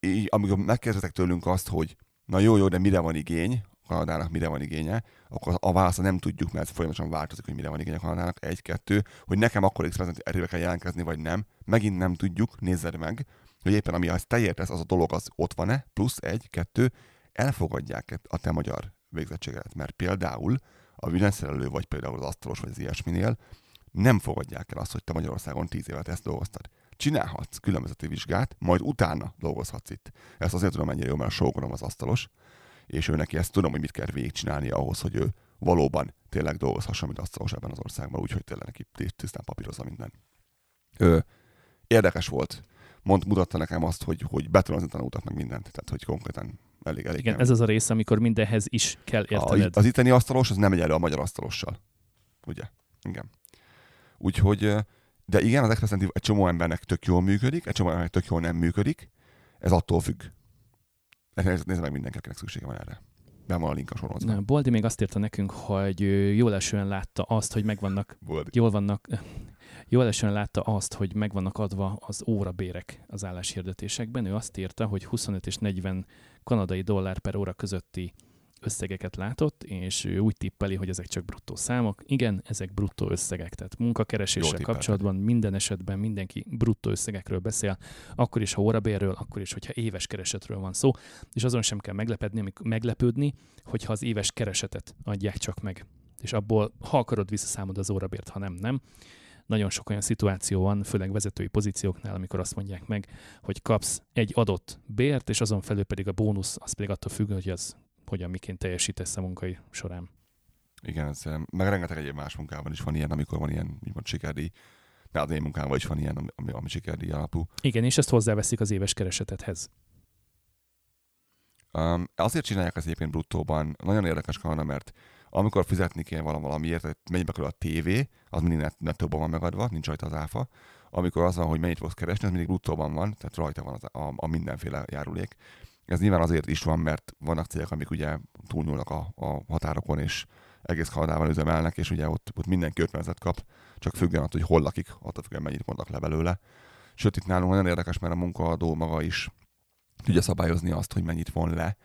Így, amikor megkérdezik tőlünk azt, hogy na jó, jó, de mire van igény, Kanadának mire van igénye, akkor a válasza nem tudjuk, mert folyamatosan változik, hogy mire van igénye Kanadának. Egy, kettő, hogy nekem akkor x erővel kell jelentkezni, vagy nem. Megint nem tudjuk, nézzed meg, hogy éppen ami az te értesz, az a dolog az ott van-e, plusz egy, kettő, elfogadják a te magyar végzettségedet, mert például a villanyszerelő, vagy például az asztalos, vagy az ilyesminél nem fogadják el azt, hogy te Magyarországon tíz évet ezt dolgoztad. Csinálhatsz különbözeti vizsgát, majd utána dolgozhatsz itt. Ezt azért tudom mennyire jó, mert a sógorom az asztalos, és ő neki ezt tudom, hogy mit kell végigcsinálni ahhoz, hogy ő valóban tényleg dolgozhasson, mint asztalos ebben az országban, úgyhogy tényleg neki tisztán papírozza minden. Ő, érdekes volt. Mond, mutatta nekem azt, hogy, hogy betonozni tanultak meg mindent, tehát hogy konkrétan elég, elég Igen, nem. ez az a rész, amikor mindenhez is kell értened. A, az itteni asztalos, az nem megy elő a magyar asztalossal. Ugye? Igen. Úgyhogy, de igen, az Express egy csomó embernek tök jól működik, egy csomó embernek tök jól nem működik. Ez attól függ. Nézd meg mindenki, akinek szüksége van erre. Be van a link a sorozatban. Boldi még azt írta nekünk, hogy jól esően látta azt, hogy megvannak, Boldi. jól vannak, jól esően látta azt, hogy megvannak adva az órabérek az álláshirdetésekben. Ő azt írta, hogy 25 és 40 kanadai dollár per óra közötti összegeket látott, és ő úgy tippeli, hogy ezek csak bruttó számok. Igen, ezek bruttó összegek, tehát munkakereséssel kapcsolatban minden esetben mindenki bruttó összegekről beszél, akkor is, ha órabérről, akkor is, hogyha éves keresetről van szó, és azon sem kell meglepedni, meglepődni, hogyha az éves keresetet adják csak meg. És abból, ha akarod, visszaszámod az órabért, ha nem, nem nagyon sok olyan szituáció van, főleg vezetői pozícióknál, amikor azt mondják meg, hogy kapsz egy adott bért, és azon felül pedig a bónusz, az pedig attól függ, hogy az hogyan miként teljesítesz a munkai során. Igen, ez, eh, meg rengeteg egyéb más munkában is van ilyen, amikor van ilyen, úgymond sikerdíj. De az én munkában is van ilyen, ami, ami sikerdíj alapú. Igen, és ezt hozzáveszik az éves keresetethez. Um, azért csinálják az egyébként bruttóban. Nagyon érdekes Kanada, mert Amikor fizetni kell valamiért, hogy mennyibe kerül a tévé, az mindig net, nettóban van megadva, nincs rajta az áfa. Amikor az van, hogy mennyit fogsz keresni, az mindig bruttóban van, tehát rajta van az, a, a mindenféle járulék. Ez nyilván azért is van, mert vannak cégek, amik ugye túlnyúlnak a, a határokon, és egész Kanadában üzemelnek, és ugye ott, ott mindenki 50 kap, csak függően attól, hogy hol lakik, attól függően mennyit mondnak le belőle. Sőt, itt nálunk nagyon érdekes, mert a munkaadó maga is tudja szabályozni azt, hogy mennyit von le.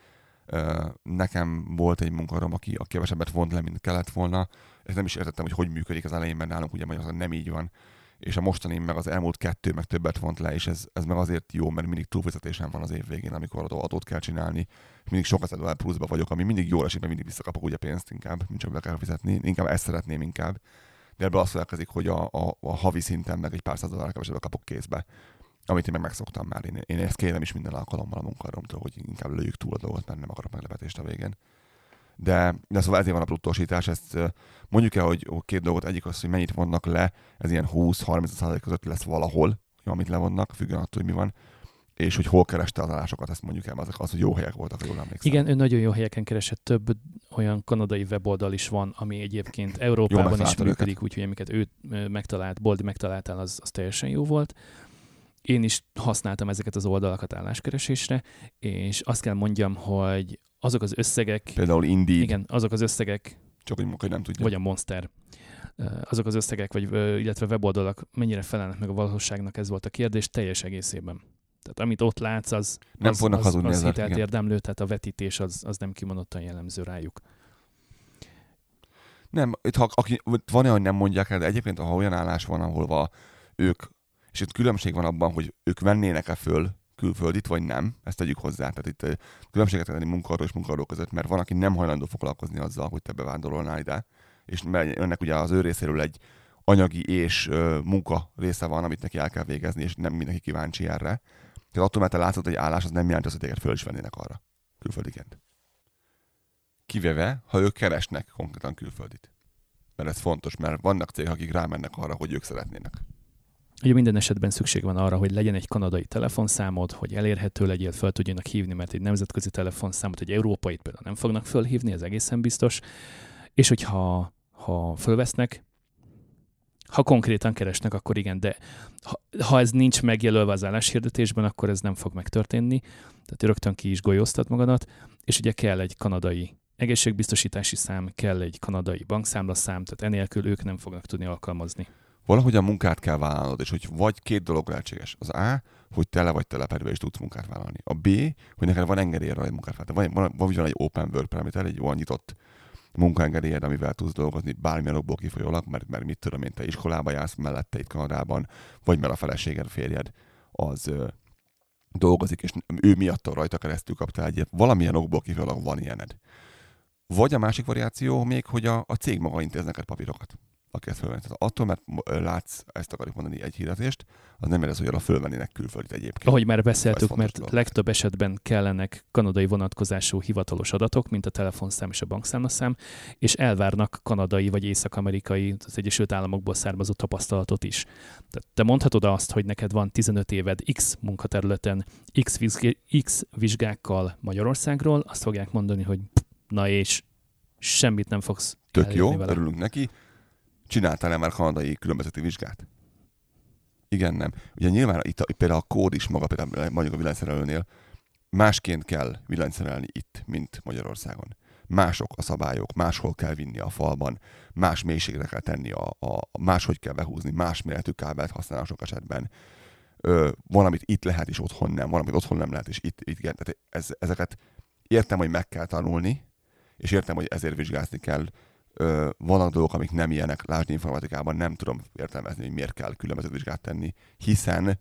Nekem volt egy munkahelyem, aki a kevesebbet vont le, mint kellett volna. Ez nem is értettem, hogy hogy működik az elején, mert nálunk ugye Magyarországon nem így van és a mostani meg az elmúlt kettő meg többet vont le, és ez, ez meg azért jó, mert mindig túlfizetésem van az év végén, amikor adót kell csinálni. Mindig sokat ezer pluszba vagyok, ami mindig jól esik, mert mindig visszakapok ugye pénzt inkább, mint csak be kell fizetni. Inkább ezt szeretném inkább. De ebből azt felkezik, hogy a, a, a, havi szinten meg egy pár száz dollár kevesebbet kapok kézbe. Amit én meg megszoktam már. Én, én ezt kérem is minden alkalommal a munkahelyomtól, hogy inkább lőjük túl a dolgot, mert nem akarok meglepetést a végén. De, de szóval ezért van a bruttósítás, ezt mondjuk el, hogy két dolgot, egyik az, hogy mennyit vannak le, ez ilyen 20-30 között lesz valahol, amit levonnak, függően attól, hogy mi van és hogy hol kereste az állásokat, ezt mondjuk el, azok az, hogy jó helyek voltak, jól emlékszem. Igen, ő nagyon jó helyeken keresett, több olyan kanadai weboldal is van, ami egyébként Európában is működik, úgyhogy amiket ő megtalált, Boldi megtaláltál, az, az teljesen jó volt. Én is használtam ezeket az oldalakat álláskeresésre, és azt kell mondjam, hogy azok az összegek... Például Indeed. Igen, azok az összegek... Csak hogy nem tudja. Vagy a Monster. Azok az összegek, vagy, illetve weboldalak mennyire felelnek meg a valóságnak, ez volt a kérdés teljes egészében. Tehát amit ott látsz, az, nem az, fognak az, az hitelt érdemlő, tehát a vetítés az, az nem kimondottan jellemző rájuk. Nem, itt ha, aki, van olyan, hogy nem mondják el, de egyébként ha olyan állás van, ahol ők, és itt különbség van abban, hogy ők vennének-e föl külföldit, vagy nem, ezt tegyük hozzá. Tehát itt különbséget tenni munkaadó és munkaadó között, mert van, aki nem hajlandó foglalkozni azzal, hogy te bevándorolnál ide, és önnek ugye az ő részéről egy anyagi és ö, munka része van, amit neki el kell végezni, és nem mindenki kíváncsi erre. Tehát attól, mert te látod, hogy állás, az nem jelenti azt, hogy téged föl is vennének arra külföldiként. Kivéve, ha ők keresnek konkrétan külföldit. Mert ez fontos, mert vannak cégek, akik rámennek arra, hogy ők szeretnének. Ugye minden esetben szükség van arra, hogy legyen egy kanadai telefonszámod, hogy elérhető legyél, fel tudjanak hívni, mert egy nemzetközi telefonszámot, egy európait például nem fognak fölhívni, ez egészen biztos. És hogyha ha fölvesznek, ha konkrétan keresnek, akkor igen, de ha, ha ez nincs megjelölve az álláshirdetésben, akkor ez nem fog megtörténni. Tehát rögtön ki is golyóztat magadat, és ugye kell egy kanadai egészségbiztosítási szám, kell egy kanadai bankszámlaszám, tehát enélkül ők nem fognak tudni alkalmazni valahogy a munkát kell vállalnod, és hogy vagy két dolog lehetséges. Az A, hogy tele vagy telepedve és tudsz munkát vállalni. A B, hogy neked van engedélyed arra, hogy munkát vállalni. Van, van, van, egy open work permit, egy olyan nyitott munkaengedélyed, amivel tudsz dolgozni bármilyen okból kifolyólag, mert, mert mit tudom én, te iskolába jársz mellette itt Kanadában, vagy mert a feleséged, férjed az ö, dolgozik, és ő miatt rajta keresztül kaptál egyet. Valamilyen okból kifolyólag van ilyened. Vagy a másik variáció még, hogy a, a cég maga intéz neked papírokat aki ezt fölvenni. Tehát attól, mert látsz, ezt akarjuk mondani, egy hirdetést, az nem jelez, hogy arra fölvennének külföldit egyébként. Ahogy már beszéltük, mert dolog. legtöbb esetben kellenek kanadai vonatkozású hivatalos adatok, mint a telefonszám és a bankszámlaszám, és elvárnak kanadai vagy észak-amerikai, az Egyesült Államokból származó tapasztalatot is. Tehát te mondhatod azt, hogy neked van 15 éved X munkaterületen, X, vizsg- X vizsgákkal Magyarországról, azt fogják mondani, hogy na és semmit nem fogsz Tök jó, vele. örülünk neki Csináltál-e már kanadai különbözeti vizsgát? Igen, nem. Ugye nyilván itt a, például a kód is maga, például mondjuk a villanyszerelőnél, másként kell villanyszerelni itt, mint Magyarországon. Mások a szabályok, máshol kell vinni a falban, más mélységre kell tenni, a, a, máshogy kell behúzni, más méretű kábelt használni sok esetben. Ö, van, amit itt lehet, és otthon nem, van, amit otthon nem lehet, és itt, itt igen. Tehát ez, ezeket értem, hogy meg kell tanulni, és értem, hogy ezért vizsgázni kell, ö, vannak dolgok, amik nem ilyenek, lásd informatikában, nem tudom értelmezni, hogy miért kell különböző vizsgát tenni, hiszen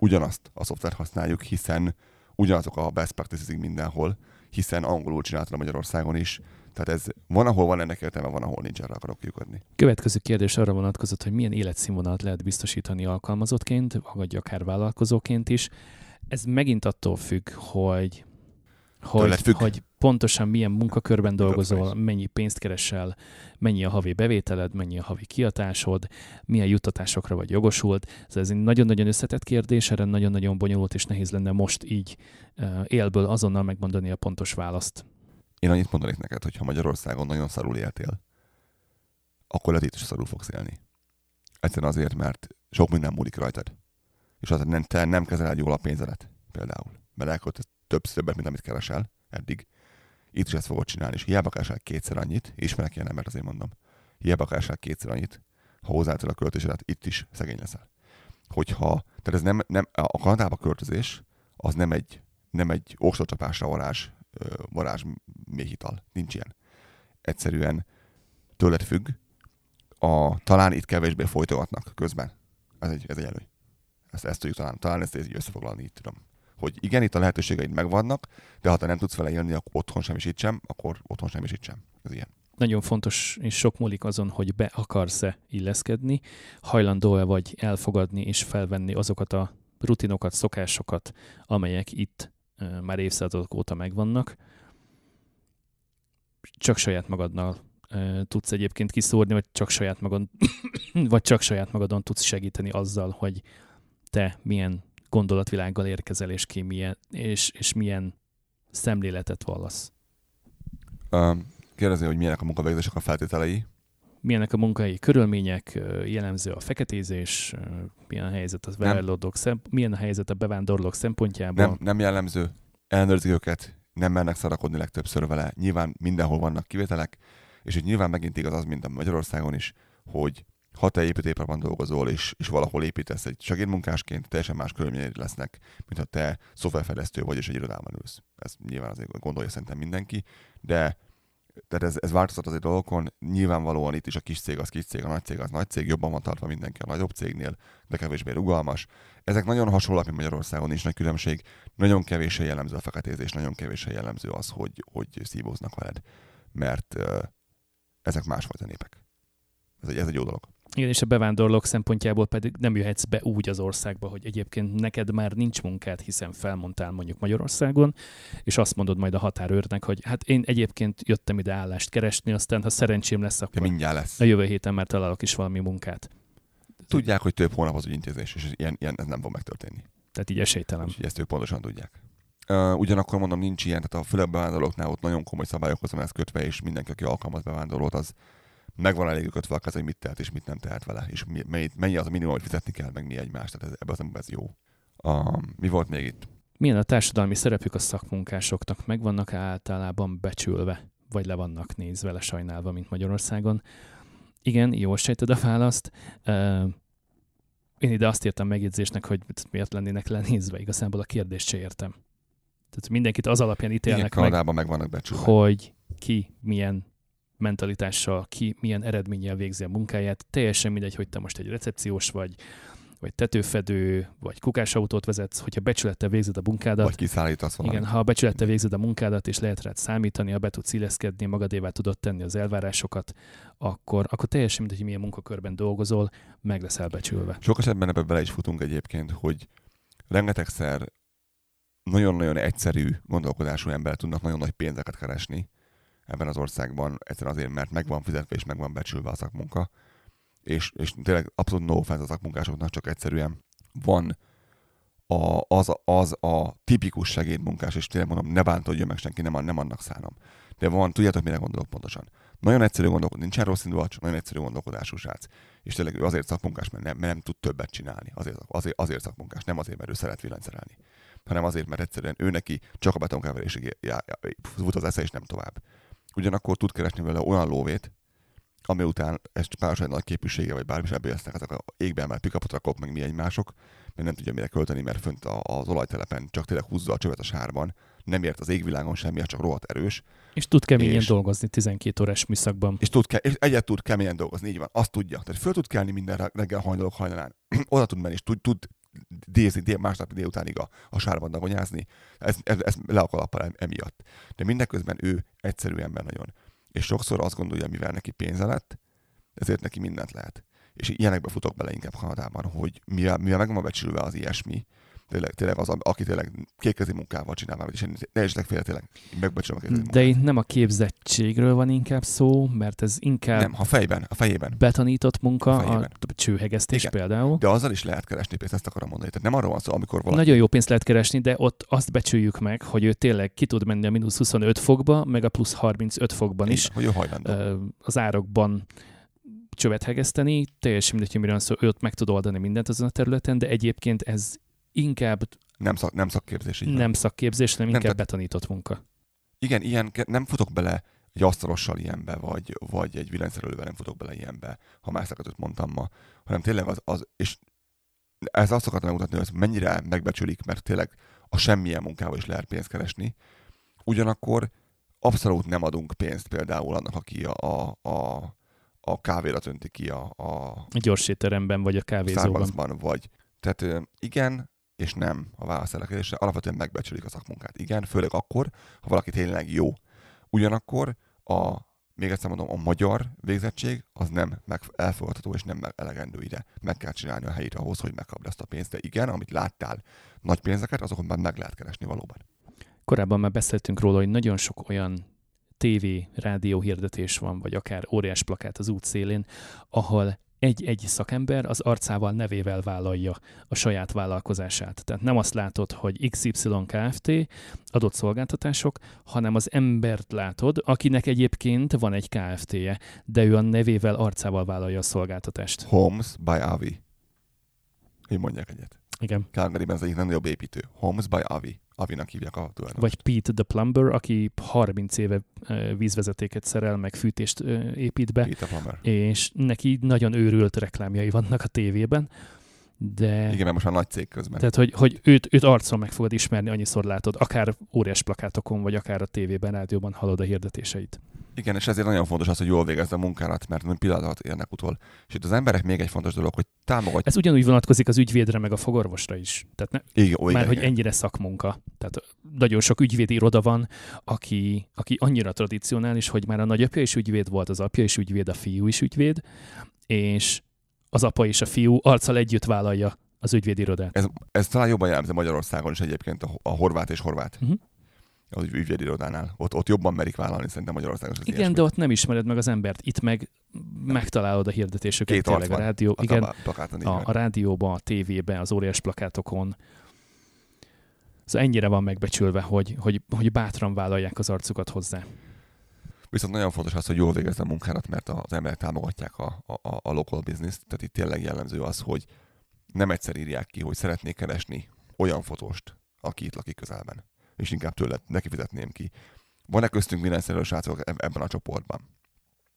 ugyanazt a szoftvert használjuk, hiszen ugyanazok a best practices mindenhol, hiszen angolul csináltam Magyarországon is, tehát ez van, ahol van ennek értelme, van, ahol nincs, erre akarok kiukodni. Következő kérdés arra vonatkozott, hogy milyen életszínvonalat lehet biztosítani alkalmazottként, vagy akár vállalkozóként is. Ez megint attól függ, hogy hogy, hogy pontosan milyen munkakörben dolgozol, mennyi pénzt keresel, mennyi a havi bevételed, mennyi a havi kiatásod, milyen juttatásokra vagy jogosult. Szóval ez egy nagyon-nagyon összetett kérdés, erre nagyon-nagyon bonyolult és nehéz lenne most így élből azonnal megmondani a pontos választ. én annyit mondanék neked, hogy ha Magyarországon nagyon szarul éltél, akkor lehet itt is szarul fogsz élni. Egyszerűen azért, mert sok minden múlik rajtad. És az nem, te nem kezeled jól a pénzedet, például. Mert elköltesz több többet, mint amit keresel eddig. Itt is ezt fogod csinálni, és hiába keresel kétszer annyit, ismerek ilyen embert, azért mondom. Hiába keresel kétszer annyit, ha hozzáálltál a költésedet, itt is szegény leszel. Hogyha, tehát ez nem, nem a Kanadába költözés, az nem egy, nem egy oksocsapásra varázs, varázs méhital. Nincs ilyen. Egyszerűen tőled függ, a, talán itt kevésbé folytogatnak közben. Ez egy, ez egy előny. Ezt, ezt tudjuk talán, talán ezt így összefoglalni, így tudom. Hogy igen, itt a lehetőségeid megvannak, de ha te nem tudsz vele élni, akkor otthon sem is sem, akkor otthon sem is sem. Ez ilyen. Nagyon fontos és sok múlik azon, hogy be akarsz-e illeszkedni, hajlandó-e vagy elfogadni és felvenni azokat a rutinokat, szokásokat, amelyek itt már évszázadok óta megvannak. Csak saját magadnál tudsz egyébként kiszórni, vagy csak saját magad, vagy csak saját magadon tudsz segíteni azzal, hogy te milyen gondolatvilággal érkezel, és ki milyen, és, és milyen szemléletet vallasz. kérdezi, hogy milyenek a munkavégzések a feltételei. Milyenek a munkai körülmények, jellemző a feketézés, milyen a helyzet a bevándorlók, szemp- milyen a helyzet a bevándorlók szempontjából. Nem, nem jellemző, ellenőrzik őket, nem mernek szarakodni legtöbbször vele. Nyilván mindenhol vannak kivételek, és itt nyilván megint igaz az, mint a Magyarországon is, hogy ha te építőiparban dolgozol, és, és valahol építesz egy segédmunkásként, teljesen más körülményei lesznek, mint ha te szoftverfejlesztő vagy, és egy irodában ülsz. Ez nyilván azért gondolja szerintem mindenki, de tehát ez, ez változtat azért dolgokon. Nyilvánvalóan itt is a kis cég az kis cég, a nagy cég az nagy cég, jobban van tartva mindenki a nagyobb cégnél, de kevésbé rugalmas. Ezek nagyon hasonlóak, mint Magyarországon is nagy különbség. Nagyon kevés jellemző a feketézés, nagyon kevés jellemző az, hogy, hogy szívóznak veled. Mert uh, ezek másfajta népek. Ez egy, ez egy jó dolog. Igen, és a bevándorlók szempontjából pedig nem jöhetsz be úgy az országba, hogy egyébként neked már nincs munkád, hiszen felmondtál mondjuk Magyarországon, és azt mondod majd a határőrnek, hogy hát én egyébként jöttem ide állást keresni, aztán ha szerencsém lesz, akkor mindjárt lesz. a jövő héten már találok is valami munkát. Tudják, hogy több hónap az ügyintézés, és ilyen, ilyen ez nem fog megtörténni. Tehát így esélytelen. És ezt ők pontosan tudják. Uh, ugyanakkor mondom, nincs ilyen, tehát a főleg bevándorlóknál ott nagyon komoly szabályokhoz van ez kötve, és mindenki, aki alkalmaz bevándorlót, az megvan elég kötve a hogy mit tehet és mit nem tehet vele, és mennyi, mennyi az a minimum, hogy fizetni kell, meg mi egymás, tehát ez, ebben az ez jó. Uh, mi volt még itt? Milyen a társadalmi szerepük a szakmunkásoknak? Meg vannak általában becsülve, vagy le vannak nézve, le sajnálva, mint Magyarországon? Igen, jól sejted a választ. Uh, én ide azt értem megjegyzésnek, hogy miért lennének lenézve, igazából a kérdést se értem. Tehát mindenkit az alapján ítélnek Igen, meg, megvannak becsülve. hogy ki milyen mentalitással, ki milyen eredménnyel végzi a munkáját. Teljesen mindegy, hogy te most egy recepciós vagy, vagy tetőfedő, vagy kukásautót vezetsz, hogyha becsülettel végzed a munkádat. Vagy kiszállítasz valamit. Igen, ha becsülettel végzed a munkádat, és lehet rád számítani, ha be tudsz illeszkedni, magadévá tudod tenni az elvárásokat, akkor, akkor teljesen mindegy, hogy milyen munkakörben dolgozol, meg leszel becsülve. Sok esetben ebbe bele is futunk egyébként, hogy rengetegszer nagyon-nagyon egyszerű gondolkodású ember tudnak nagyon nagy pénzeket keresni ebben az országban, egyszerűen azért, mert megvan fizetve és megvan becsülve a szakmunka, és, és tényleg abszolút no offense a szakmunkásoknak, csak egyszerűen van a, az, az a tipikus segédmunkás, és tényleg mondom, ne bántodjon meg senki, nem, nem annak szánom. De van, tudjátok, mire gondolok pontosan. Nagyon egyszerű gondolkodás, nincsen rossz indulat, nagyon egyszerű gondolkodású srác. És tényleg ő azért szakmunkás, mert nem, mert nem tud többet csinálni. Azért, azért, azért szakmunkás, nem azért, mert ő szeret villanyszerelni hanem azért, mert egyszerűen ő neki csak a betonkeverésig fut az esze, és nem tovább. Ugyanakkor tud keresni vele olyan lóvét, ami után ez páros egy nagy képűsége, vagy bármi sem lesznek ezek a égbe emelt pikapot meg mi egymások, mert nem tudja mire költeni, mert fönt az olajtelepen csak tényleg húzza a csövet a sárban, nem ért az égvilágon semmi, csak rohadt erős. És tud keményen és, dolgozni 12 órás műszakban. És, tud, és egyet tud keményen dolgozni, így van, azt tudja. Tehát föl tud kelni minden reggel hajnalok hajnalán. Oda tud menni, és tud, tud dézni, dél, másnap délutánig a, a sárban dagonyázni, ez, ez, ez le a emiatt. De mindeközben ő egyszerű ember nagyon. És sokszor azt gondolja, mivel neki pénze lett, ezért neki mindent lehet. És ilyenekbe futok bele inkább Kanadában, hogy mivel, mivel meg van becsülve az ilyesmi, Tényleg, tényleg az, aki tényleg kékkezi munkával csinál valamit, és ne is legféle tényleg megbecsülöm a De itt nem a képzettségről van inkább szó, mert ez inkább Nem, ha fejben, a fejében. betanított munka, A a, fejében. a csőhegesztés Igen. például. De azzal is lehet keresni pénzt, ezt akarom mondani. Tehát nem arról van szó, amikor valaki... Nagyon jó pénzt lehet keresni, de ott azt becsüljük meg, hogy ő tényleg ki tud menni a mínusz 25 fokba, meg a plusz 35 fokban is Igen, hogy ő hajlandó. az árokban csövet hegeszteni, teljesen mindegy, hogy miről szó, ő ott meg tud oldani mindent azon a területen, de egyébként ez inkább Nem, szak, nem szakképzés. így van. nem szakképzés, hanem Nem, inkább tehát- betanított munka. Igen, ilyen, nem futok bele egy asztalossal ilyenbe, vagy, vagy egy villanyszerelővel nem futok bele ilyenbe, ha más szakadot mondtam ma, hanem tényleg az, az és ez azt akartam megmutatni, hogy ez mennyire megbecsülik, mert tényleg a semmilyen munkával is lehet pénzt keresni. Ugyanakkor abszolút nem adunk pénzt például annak, aki a, a, a, a kávéra tönti ki a, a A gyors étteremben vagy a kávézóban. Vagy. Tehát igen, és nem a válasz erre a kérdésre. Alapvetően megbecsülik a szakmunkát. Igen, főleg akkor, ha valaki tényleg jó. Ugyanakkor a, még egyszer mondom, a magyar végzettség az nem meg elfogadható és nem elegendő ide. Meg kell csinálni a helyét ahhoz, hogy megkapd ezt a pénzt. De igen, amit láttál nagy pénzeket, azokon már meg lehet keresni valóban. Korábban már beszéltünk róla, hogy nagyon sok olyan TV, rádió hirdetés van, vagy akár óriás plakát az útszélén, ahol egy-egy szakember az arcával, nevével vállalja a saját vállalkozását. Tehát nem azt látod, hogy XY Kft. adott szolgáltatások, hanem az embert látod, akinek egyébként van egy Kft-je, de ő a nevével, arcával vállalja a szolgáltatást. Homes by Avi. Így mondják egyet. Igen. Calgaryben az egyik legnagyobb építő. Homes by Avi. Avinak hívják a tulajdonost. Vagy Pete the Plumber, aki 30 éve vízvezetéket szerel, meg fűtést épít be, Peter Plummer. és neki nagyon őrült reklámjai vannak a tévében, de Igen, mert most már nagy cég közben. tehát, hogy, hogy őt, őt arcon meg fogod ismerni, annyiszor látod, akár óriás plakátokon, vagy akár a tévében, rádióban hallod a hirdetéseit. Igen, és ezért nagyon fontos az, hogy jól végezd a munkálat, mert nem pillanatot érnek utol. És itt az emberek még egy fontos dolog, hogy támogatják. Ez ugyanúgy vonatkozik az ügyvédre, meg a fogorvosra is. Tehát ne, Igen, ó, igen, már hogy igen. ennyire szakmunka. Tehát nagyon sok ügyvédi iroda van, aki, aki annyira tradicionális, hogy már a nagyapja is ügyvéd volt, az apja is ügyvéd, a fiú is ügyvéd, és az apa és a fiú arccal együtt vállalja az ügyvédi irodát. Ez, ez talán jobban jellemző Magyarországon is egyébként a, a horvát és horvát. Mhm. Az ügy- ügyvédirodánál. Ott, ott jobban merik vállalni szerintem Magyarországon az Igen, ilyesmi. de ott nem ismered meg az embert. Itt meg megtalálod a hirdetéseket. Két tényleg a van rádió, a igen, plakáton a, a rádióban, a tévében, az óriás plakátokon. Szóval ennyire van megbecsülve, hogy, hogy, hogy bátran vállalják az arcukat hozzá. Viszont nagyon fontos az, hogy jól végezd a munkádat, mert az emberek támogatják a, a, a- local business Tehát itt tényleg jellemző az, hogy nem egyszer írják ki, hogy szeretnék keresni olyan fotóst, aki itt lakik közelben. És inkább tőle neki fizetném ki. Van-e köztünk mindenszerű srácok eb- ebben a csoportban?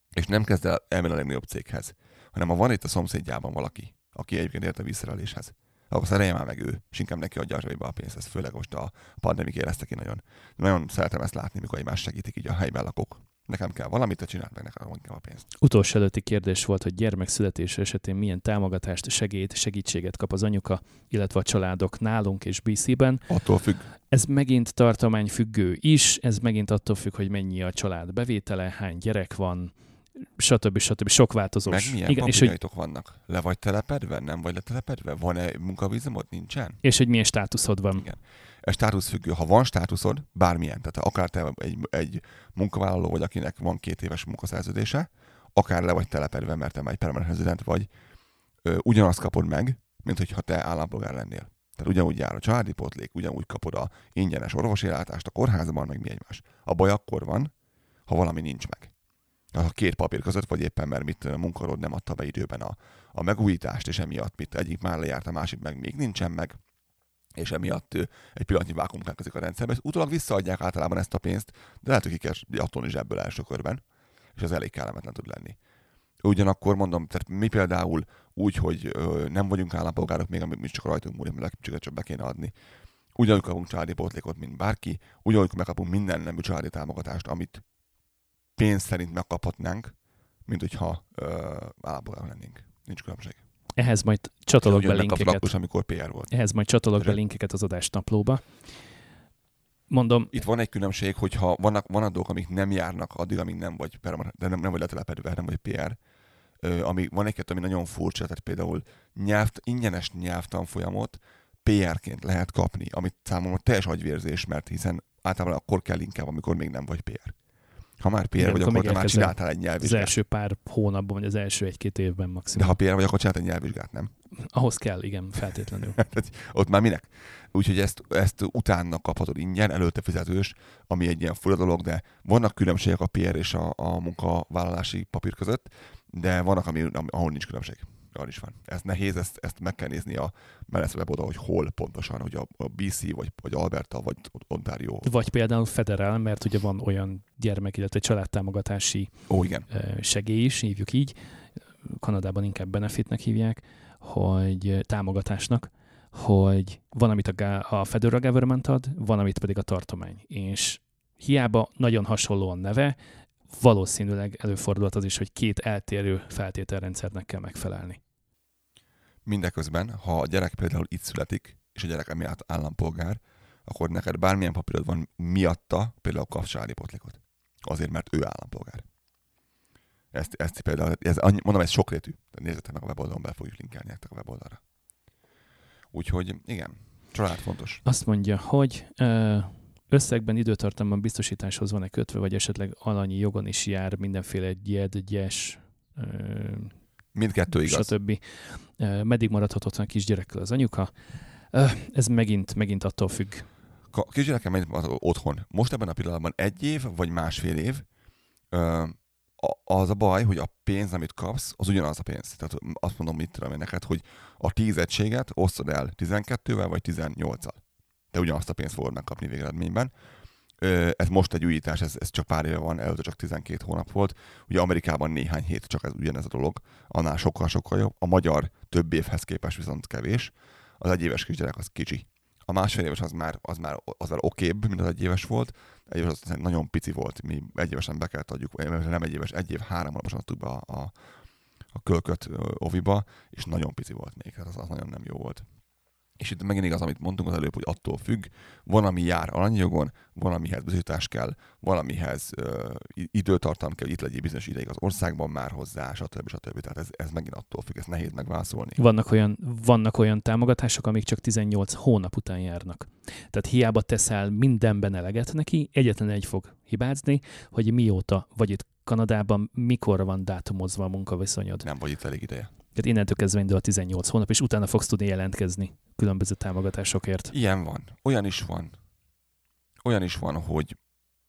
És nem kezd el elmenni a legnagyobb céghez, hanem ha van itt a szomszédjában valaki, aki egyébként ért a vízszereléshez, akkor szerelje már meg ő, és inkább neki adja a zsebébe a pénzt. Ez főleg most a pandemik érezte ki nagyon. Nagyon szeretem ezt látni, mikor egymás segítik így a helyben lakók. Nekem kell valamit, te csináld meg nekem inkább a pénzt. Utolsó előtti kérdés volt, hogy gyermekszületés esetén milyen támogatást, segélyt, segítséget kap az anyuka, illetve a családok nálunk és BC-ben. Attól függ, Ez megint tartományfüggő is, ez megint attól függ, hogy mennyi a család bevétele, hány gyerek van, stb. stb. Sok változós. meg milyen Igen, és, hogy, vannak. Le vagy telepedve, nem vagy letelepedve? Van-e munkavízumod? Nincsen? és hogy milyen státuszod van. Igen. Ez státuszfüggő. Ha van státuszod, bármilyen, tehát akár te egy, egy munkavállaló vagy, akinek van két éves munkaszerződése, akár le vagy telepedve, mert te már egy permanent resident vagy, ö, ugyanazt kapod meg, mint hogyha te állampolgár lennél. Tehát ugyanúgy jár a családi pótlék, ugyanúgy kapod a ingyenes orvosi ellátást a kórházban, meg mi egymás. A baj akkor van, ha valami nincs meg. Ha két papír között, vagy éppen mert mit ö, munkarod nem adta be időben a, a megújítást, és emiatt mit egyik már lejárt, a másik meg még nincsen meg, és emiatt egy pillanatnyi vákum munkálkozik a rendszerben. Ezt utólag visszaadják általában ezt a pénzt, de lehet, hogy ki kell is ebből első körben, és ez elég kellemetlen tud lenni. Ugyanakkor mondom, tehát mi például úgy, hogy ö, nem vagyunk állampolgárok, még amit mi csak rajtunk múlik, mert csak, csak be kéne adni. Ugyanúgy kapunk családi pótlékot, mint bárki, ugyanúgy megkapunk minden nemű családi támogatást, amit pénz szerint megkaphatnánk, mint hogyha ö, állampolgárok lennénk. Nincs különbség. Ehhez majd csatolok be linkeket. akkor, amikor PR volt. Ehhez majd csatolok be linkeket az adás naplóba. Mondom, Itt van egy különbség, hogyha vannak, vannak dolgok, amik nem járnak addig, amíg nem vagy, de nem, nem vagy letelepedve, nem vagy PR, ö, ami, van egy ami nagyon furcsa, tehát például nyelv, ingyenes nyelvtanfolyamot PR-ként lehet kapni, amit számomra teljes agyvérzés, mert hiszen általában akkor kell inkább, amikor még nem vagy PR. Ha már PR Igen, vagy, akkor te már csináltál egy Az nyelvvizsgát. első pár hónapban, vagy az első egy-két évben De maximum. ha PR vagy, akkor csináltál egy nyelvvizsgát, nem? Ahhoz kell, igen, feltétlenül. Tehát ott már minek? Úgyhogy ezt, ezt utána kaphatod ingyen, előtte fizetős, ami egy ilyen fura dolog, de vannak különbségek a PR és a, a munkavállalási papír között, de vannak, ami, ahol nincs különbség. Arra is van. Ez nehéz, ezt, ezt meg kell nézni a Melesz weboldal, hogy hol pontosan, hogy a, a BC, vagy, vagy Alberta, vagy Ontario. Vagy például federál, mert ugye van olyan gyermek, illetve családtámogatási Ó, igen. segély is, hívjuk így, Kanadában inkább benefitnek hívják, hogy támogatásnak, hogy van, amit a, gá- a federal government ad, van, amit pedig a tartomány. És hiába nagyon hasonló a neve, valószínűleg előfordulhat az is, hogy két eltérő feltételrendszernek kell megfelelni. Mindeközben, ha a gyerek például itt születik, és a gyerek emiatt állampolgár, akkor neked bármilyen papírod van miatta, például kapsz potlékot. Azért, mert ő állampolgár. Ezt, ezt például, ez, mondom, ez sokrétű. Nézzetek meg a weboldalon, be fogjuk linkelni nektek a weboldalra. Úgyhogy igen, család fontos. Azt mondja, hogy ö, összegben, időtartamban biztosításhoz van-e kötve, vagy esetleg alanyi jogon is jár mindenféle gyed, gyes, Mindkettő igaz. stb. Meddig maradhat otthon a kisgyerekkel az anyuka? Ez megint, megint attól függ. Kisgyerekem megy otthon. Most ebben a pillanatban egy év, vagy másfél év, az a baj, hogy a pénz, amit kapsz, az ugyanaz a pénz. Tehát azt mondom, mit tudom én neked, hogy a 10 egységet osztod el 12-vel, vagy 18-al. Te ugyanazt a pénzt fogod megkapni végeredményben. Ez most egy újítás, ez, ez csak pár éve van, előtte csak 12 hónap volt. Ugye Amerikában néhány hét csak ez ugyanez a dolog, annál sokkal-sokkal jobb. A magyar több évhez képest viszont kevés. Az egyéves kisgyerek az kicsi. A másfél éves az már, az már, az már okébb, mint az egyéves volt. Egy éves az nagyon pici volt, mi egyévesen be kellett adjuk, nem egy éves, egy év, három hónaposan adtuk be a, a, a kölköt oviba, és nagyon pici volt még, hát az, az nagyon nem jó volt. És itt megint igaz, amit mondtunk az előbb, hogy attól függ, van, ami jár aranyjogon, van, amihez bizonyítás kell, van, amihez ö, időtartam kell, hogy itt legyél bizonyos ideig az országban már hozzá, stb. stb. Tehát ez, ez megint attól függ, ez nehéz megválaszolni. Vannak olyan, vannak olyan támogatások, amik csak 18 hónap után járnak. Tehát hiába teszel mindenben eleget neki, egyetlen egy fog hibázni, hogy mióta vagy itt Kanadában, mikor van dátumozva a munkaviszonyod. Nem vagy itt elég ideje. Tehát innentől kezdve indul a 18 hónap, és utána fogsz tudni jelentkezni különböző támogatásokért. Ilyen van. Olyan is van. Olyan is van, hogy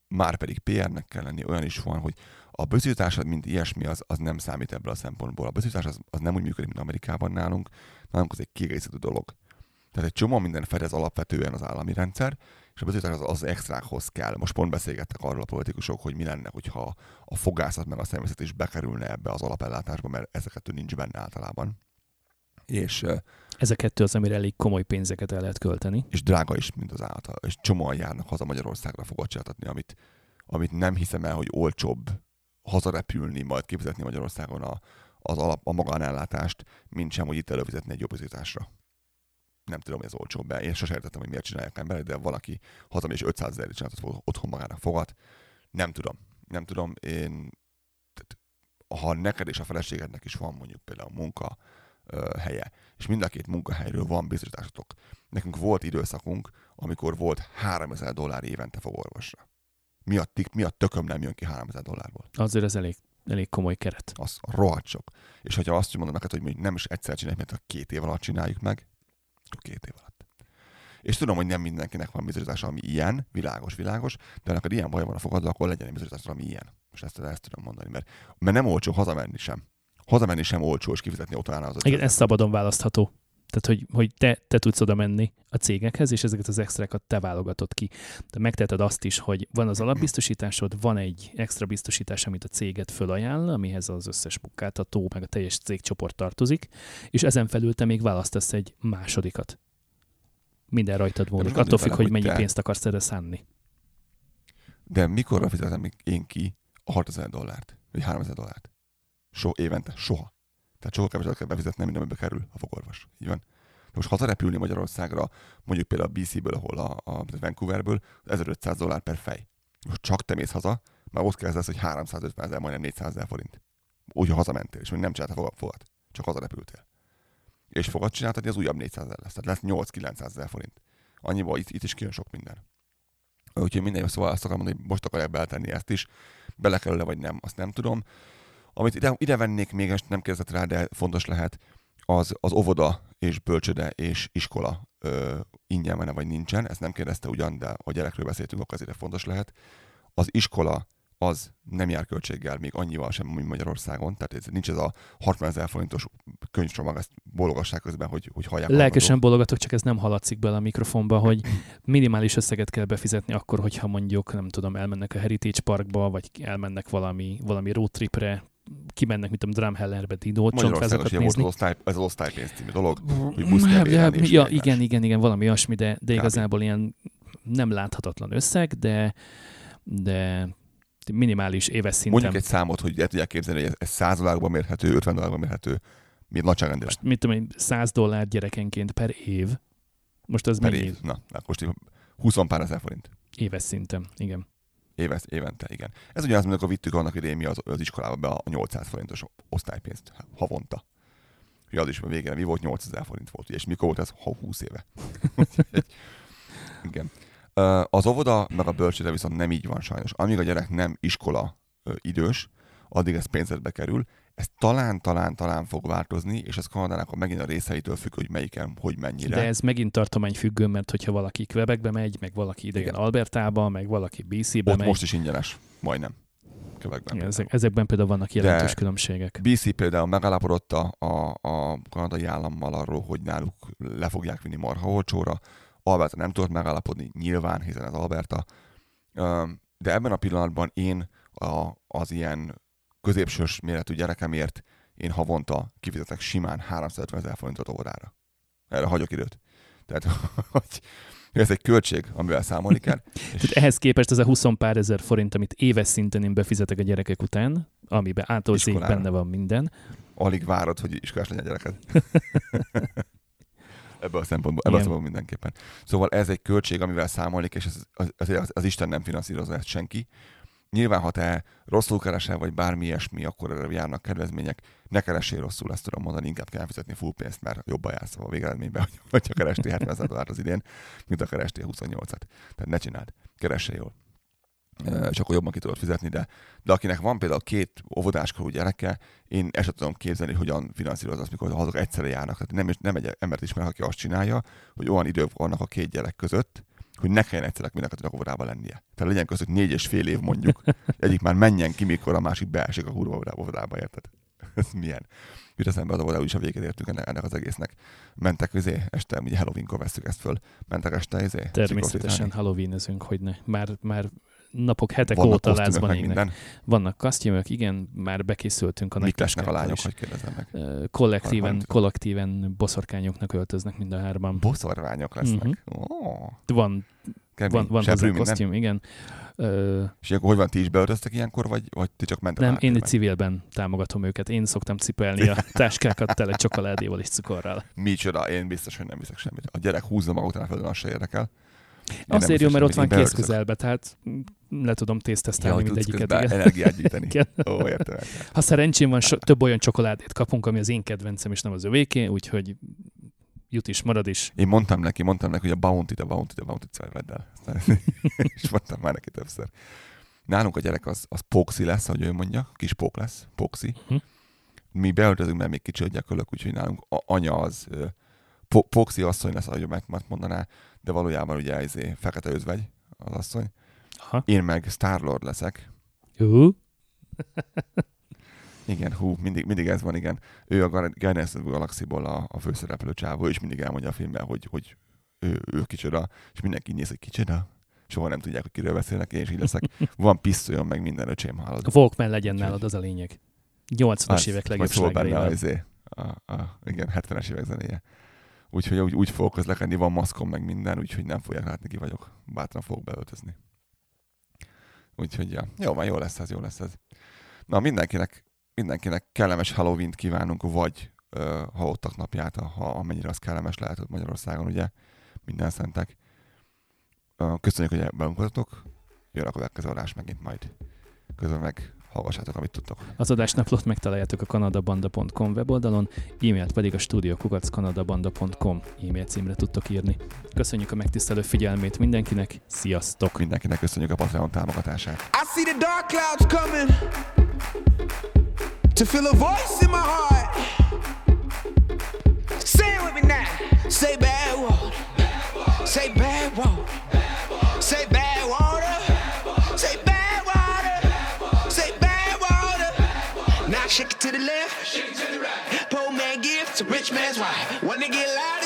már pedig PR-nek kell lenni, olyan is van, hogy a bizonyításod, mint ilyesmi, az, az nem számít ebből a szempontból. A bizonyítás az, az nem úgy működik, mint Amerikában nálunk, nálunk az egy kiegészítő dolog. Tehát egy csomó minden fedez alapvetően az állami rendszer, és a bizonyítás az, az extrákhoz kell. Most pont beszélgettek arról a politikusok, hogy mi lenne, hogyha a fogászat meg a személyzet is bekerülne ebbe az alapellátásba, mert ezeket nincs benne általában. És Ez a kettő az, amire elég komoly pénzeket el lehet költeni. és drága is, mint az által. És csomóan járnak haza Magyarországra fogadcsátatni, amit, amit nem hiszem el, hogy olcsóbb hazarepülni, majd kifizetni Magyarországon a, az alap, a magánellátást, mint sem, hogy itt előfizetni egy jobb bizonyításra. Nem tudom, hogy ez olcsóbb be. Én sosem értettem, hogy miért csinálják emberek, de valaki hazamegy és 500 ezerért csináltat otthon magának fogad. Nem tudom. Nem tudom. Én, ha neked és a feleségednek is van mondjuk például munka helye, és mind a két munkahelyről van biztosításotok. Nekünk volt időszakunk, amikor volt 3000 dollár évente fogorvosra. Mi a, tik, mi a tököm nem jön ki 3000 dollárból? Azért ez elég, elég komoly keret. Az rohadt sok. És hogyha azt mondom neked, hogy mondjuk nem is egyszer csináljuk, mert a két év alatt csináljuk meg, két év alatt. És tudom, hogy nem mindenkinek van bizonyítása, ami ilyen, világos, világos, de neked ilyen baj van a fogadva, akkor legyen egy bizonyítás, ami ilyen. Most ezt, ezt tudom mondani, mert, mert nem olcsó hazamenni sem. Hazamenni sem olcsó, és kifizetni otthon az Igen, 500 ez szabadon választható. Tehát, hogy, hogy te, te tudsz oda menni a cégekhez, és ezeket az extrákat te válogatod ki. Te megteheted azt is, hogy van az alapbiztosításod, van egy extra biztosítás, amit a céget fölajánl, amihez az összes munkáltató, meg a teljes cégcsoport tartozik, és ezen felül te még választasz egy másodikat. Minden rajtad múlik. Attól függ, hogy mennyi te- pénzt akarsz erre szánni. De mikorra fizetem én ki a 6000 dollárt? Vagy 3000 dollárt? So, évente? Soha. Tehát sokkal keveset kell befizetnem, mint amibe kerül a fogorvos. Így van. De most hazarepülni Magyarországra, mondjuk például a BC-ből, ahol a, a Vancouverből, 1500 dollár per fej. Most csak te mész haza, már ott kezdesz, hogy 350 ezer, majdnem 400 ezer forint. Úgy, ha hazamentél, és még nem csináltál fogad. Csak hazarepültél. és fogad csináltatni, az újabb 400 ezer lesz. Tehát lesz 8-900 ezer forint. Annyiból itt, itt is kijön sok minden. Úgyhogy minden szóval azt akarom mondani, hogy most akarják beletenni ezt is. Bele kell vagy nem, azt nem tudom. Amit ide, ide vennék még, és nem kezdett rá, de fontos lehet, az, az óvoda és bölcsöde és iskola ö, ingyen van vagy nincsen. Ezt nem kérdezte ugyan, de a gyerekről beszéltünk, akkor azért fontos lehet. Az iskola az nem jár költséggel még annyival sem, mint Magyarországon. Tehát ez, nincs ez a 60 ezer forintos könyvcsomag, ezt bologassák közben, hogy, hogy hallják. Lelkesen bologatok, csak ez nem haladszik bele a mikrofonba, hogy minimális összeget kell befizetni akkor, hogyha mondjuk, nem tudom, elmennek a Heritage Parkba, vagy elmennek valami, valami road tripre, kimennek, mint a Drumhellerbe Dino csontvázakat nézni. Ez az osztálypénz című dolog, hogy busz ja, ja, ja igen, igen, igen, valami olyasmi, de, de igazából ilyen nem láthatatlan összeg, de, de minimális éves szinten. Mondjuk egy számot, hogy el tudják képzelni, hogy ez 100 dollárban mérhető, 50 dollárban mérhető, mi nagyságrendileg. Most mit tudom én, 100 dollár gyerekenként per év. Most az per mennyi? év. Na, na most 20 pár ezer forint. Éves szinten, igen. Éves, évente, igen. Ez ugyanaz, akkor vittük annak idején mi az, az iskolába be a 800 forintos osztálypénzt havonta. Hogy az is a végére mi volt, 8000 forint volt, és mikor volt ez? Ha 20 éve. igen. Az óvoda meg a bölcsőde viszont nem így van sajnos. Amíg a gyerek nem iskola idős, addig ez pénzedbe kerül. Ez talán, talán, talán fog változni, és ez Kanadának a megint a részeitől függ, hogy melyiken, hogy mennyire. De ez megint tartomány függő, mert hogyha valaki Quebecbe megy, meg valaki idegen Albertába, meg valaki BC-be Ott megy. most is ingyenes, majdnem. Quebecben. Igen, ezek, ezekben például vannak jelentős De különbségek. BC például megállapodott a, a, a kanadai állammal arról, hogy náluk le fogják vinni marha olcsóra, Alberta nem tudott megállapodni, nyilván, hiszen az Alberta. De ebben a pillanatban én a, az ilyen középsős méretű gyerekemért én havonta kifizetek simán 350 ezer forintot órára. Erre hagyok időt. Tehát, hogy ez egy költség, amivel számolni kell. és ehhez képest ez a 20 pár ezer forint, amit éves szinten én befizetek a gyerekek után, amiben átolzik, benne van minden. Alig várod, hogy iskolás legyen a gyereked. ebből a szempontból, ebből a szempontból mindenképpen. Szóval ez egy költség, amivel számolni, és az, az, az, az Isten nem finanszírozza ezt senki. Nyilván, ha te rosszul keresel, vagy bármi ilyesmi, akkor erre járnak kedvezmények. Ne keressél rosszul, ezt tudom mondani, inkább kell fizetni full pénzt, mert jobban jársz a végeredményben, hogyha kerestél 70 dollár az idén, mint a kerestél 28-at. Tehát ne csináld, keressél jól és akkor jobban ki tudod fizetni, de, de akinek van például két óvodáskorú gyereke, én ezt tudom képzelni, hogyan finanszíroz azt, mikor azok egyszerre járnak. Tehát nem, nem egy embert ismer, aki azt csinálja, hogy olyan idők vannak a két gyerek között, hogy ne kelljen egyszerre mindenkinek óvodában lennie. Tehát legyen között négy és fél év mondjuk, egyik már menjen ki, mikor a másik beesik a kurva óvodába, érted? Ez milyen? Jut eszembe az óvodába is a végét értünk ennek, ennek az egésznek. Mentek közé, este, ugye Halloween-kor veszük ezt föl, mentek este izé, Természetesen Halloween-ezünk, hogy ne. Már, már napok, hetek Vannak óta lázban égnek. Vannak kasztjumök, igen, már bekészültünk a Mit lesznek a lányok, hogy kérdezem meg? Kollektíven, kollektíven boszorkányoknak öltöznek mind a hárman. Boszorványok lesznek? Mm-hmm. Oh. Van, Kemény. van, van hozzá kosztjum, igen. Uh, és akkor hogy van, ti is beöltöztek ilyenkor, vagy, vagy ti csak mentek Nem, én egy civilben támogatom őket. Én szoktam cipelni a táskákat tele csokoládéval és cukorral. Micsoda, én biztos, hogy nem viszek semmit. A gyerek húzza maga után a földön, az se érdekel. Azért jó, mert ott van kész közelbe, tehát le tudom tésztesztelni ja, mindegyiket. energiát gyűjteni. Ó, értem. Ha szerencsém van, so, több olyan csokoládét kapunk, ami az én kedvencem, és nem az övéké, úgyhogy jut is, marad is. Én mondtam neki, mondtam neki, hogy a bounty, a bounty, a bounty vedd el. és mondtam már neki többször. Nálunk a gyerek az, az Poxi lesz, ahogy ő mondja, kis pók lesz, Poxi. Uh-huh. Mi beöltözünk, mert még kicsi a gyakorlak, úgyhogy nálunk a, anya az po- Poxi asszony lesz, ahogy meg mondaná, de valójában ugye izé, fekete özvegy az asszony. Aha. Én meg Starlord leszek. Uh. igen, hú, mindig, mindig ez van, igen. Ő a Guardians of Galaxy-ból a, a főszereplő csávó, és mindig elmondja a filmben, hogy, hogy ő, ő kicsoda, és mindenki néz, hogy kicsoda. Soha nem tudják, hogy kiről beszélnek, én is így leszek. Van pisztolyom, meg minden öcsém hallod. A Walkman legyen nálad, az a lényeg. 80-as évek legjobb benne a, izé, a, a, igen, 70-es évek zenéje. Úgyhogy úgy, úgy fogok közlekedni, van maszkom meg minden, úgyhogy nem fogják látni, ki vagyok. Bátran fogok beöltözni. Úgyhogy ja, jó, már jó lesz ez, jó lesz ez. Na, mindenkinek, mindenkinek kellemes Halloween-t kívánunk, vagy uh, halottak napját, ha amennyire az kellemes lehet ott Magyarországon, ugye, minden szentek. Köszönjük, hogy velünk voltatok. Jön a következő adás megint majd. Közben meg hallgassátok, amit tudtok. Az adásnaplót megtaláljátok a kanadabanda.com weboldalon, e-mailt pedig a studiokukackanadabanda.com e-mail címre tudtok írni. Köszönjük a megtisztelő figyelmét mindenkinek, sziasztok! Mindenkinek köszönjük a Patreon támogatását. I see the dark clouds coming to feel a voice in my heart. Say it with me now. Say bad water. Say bad water. Say bad water. Say bad shake it to the left, shake it to the right. Poor man gives to rich man's wife. When they get loud.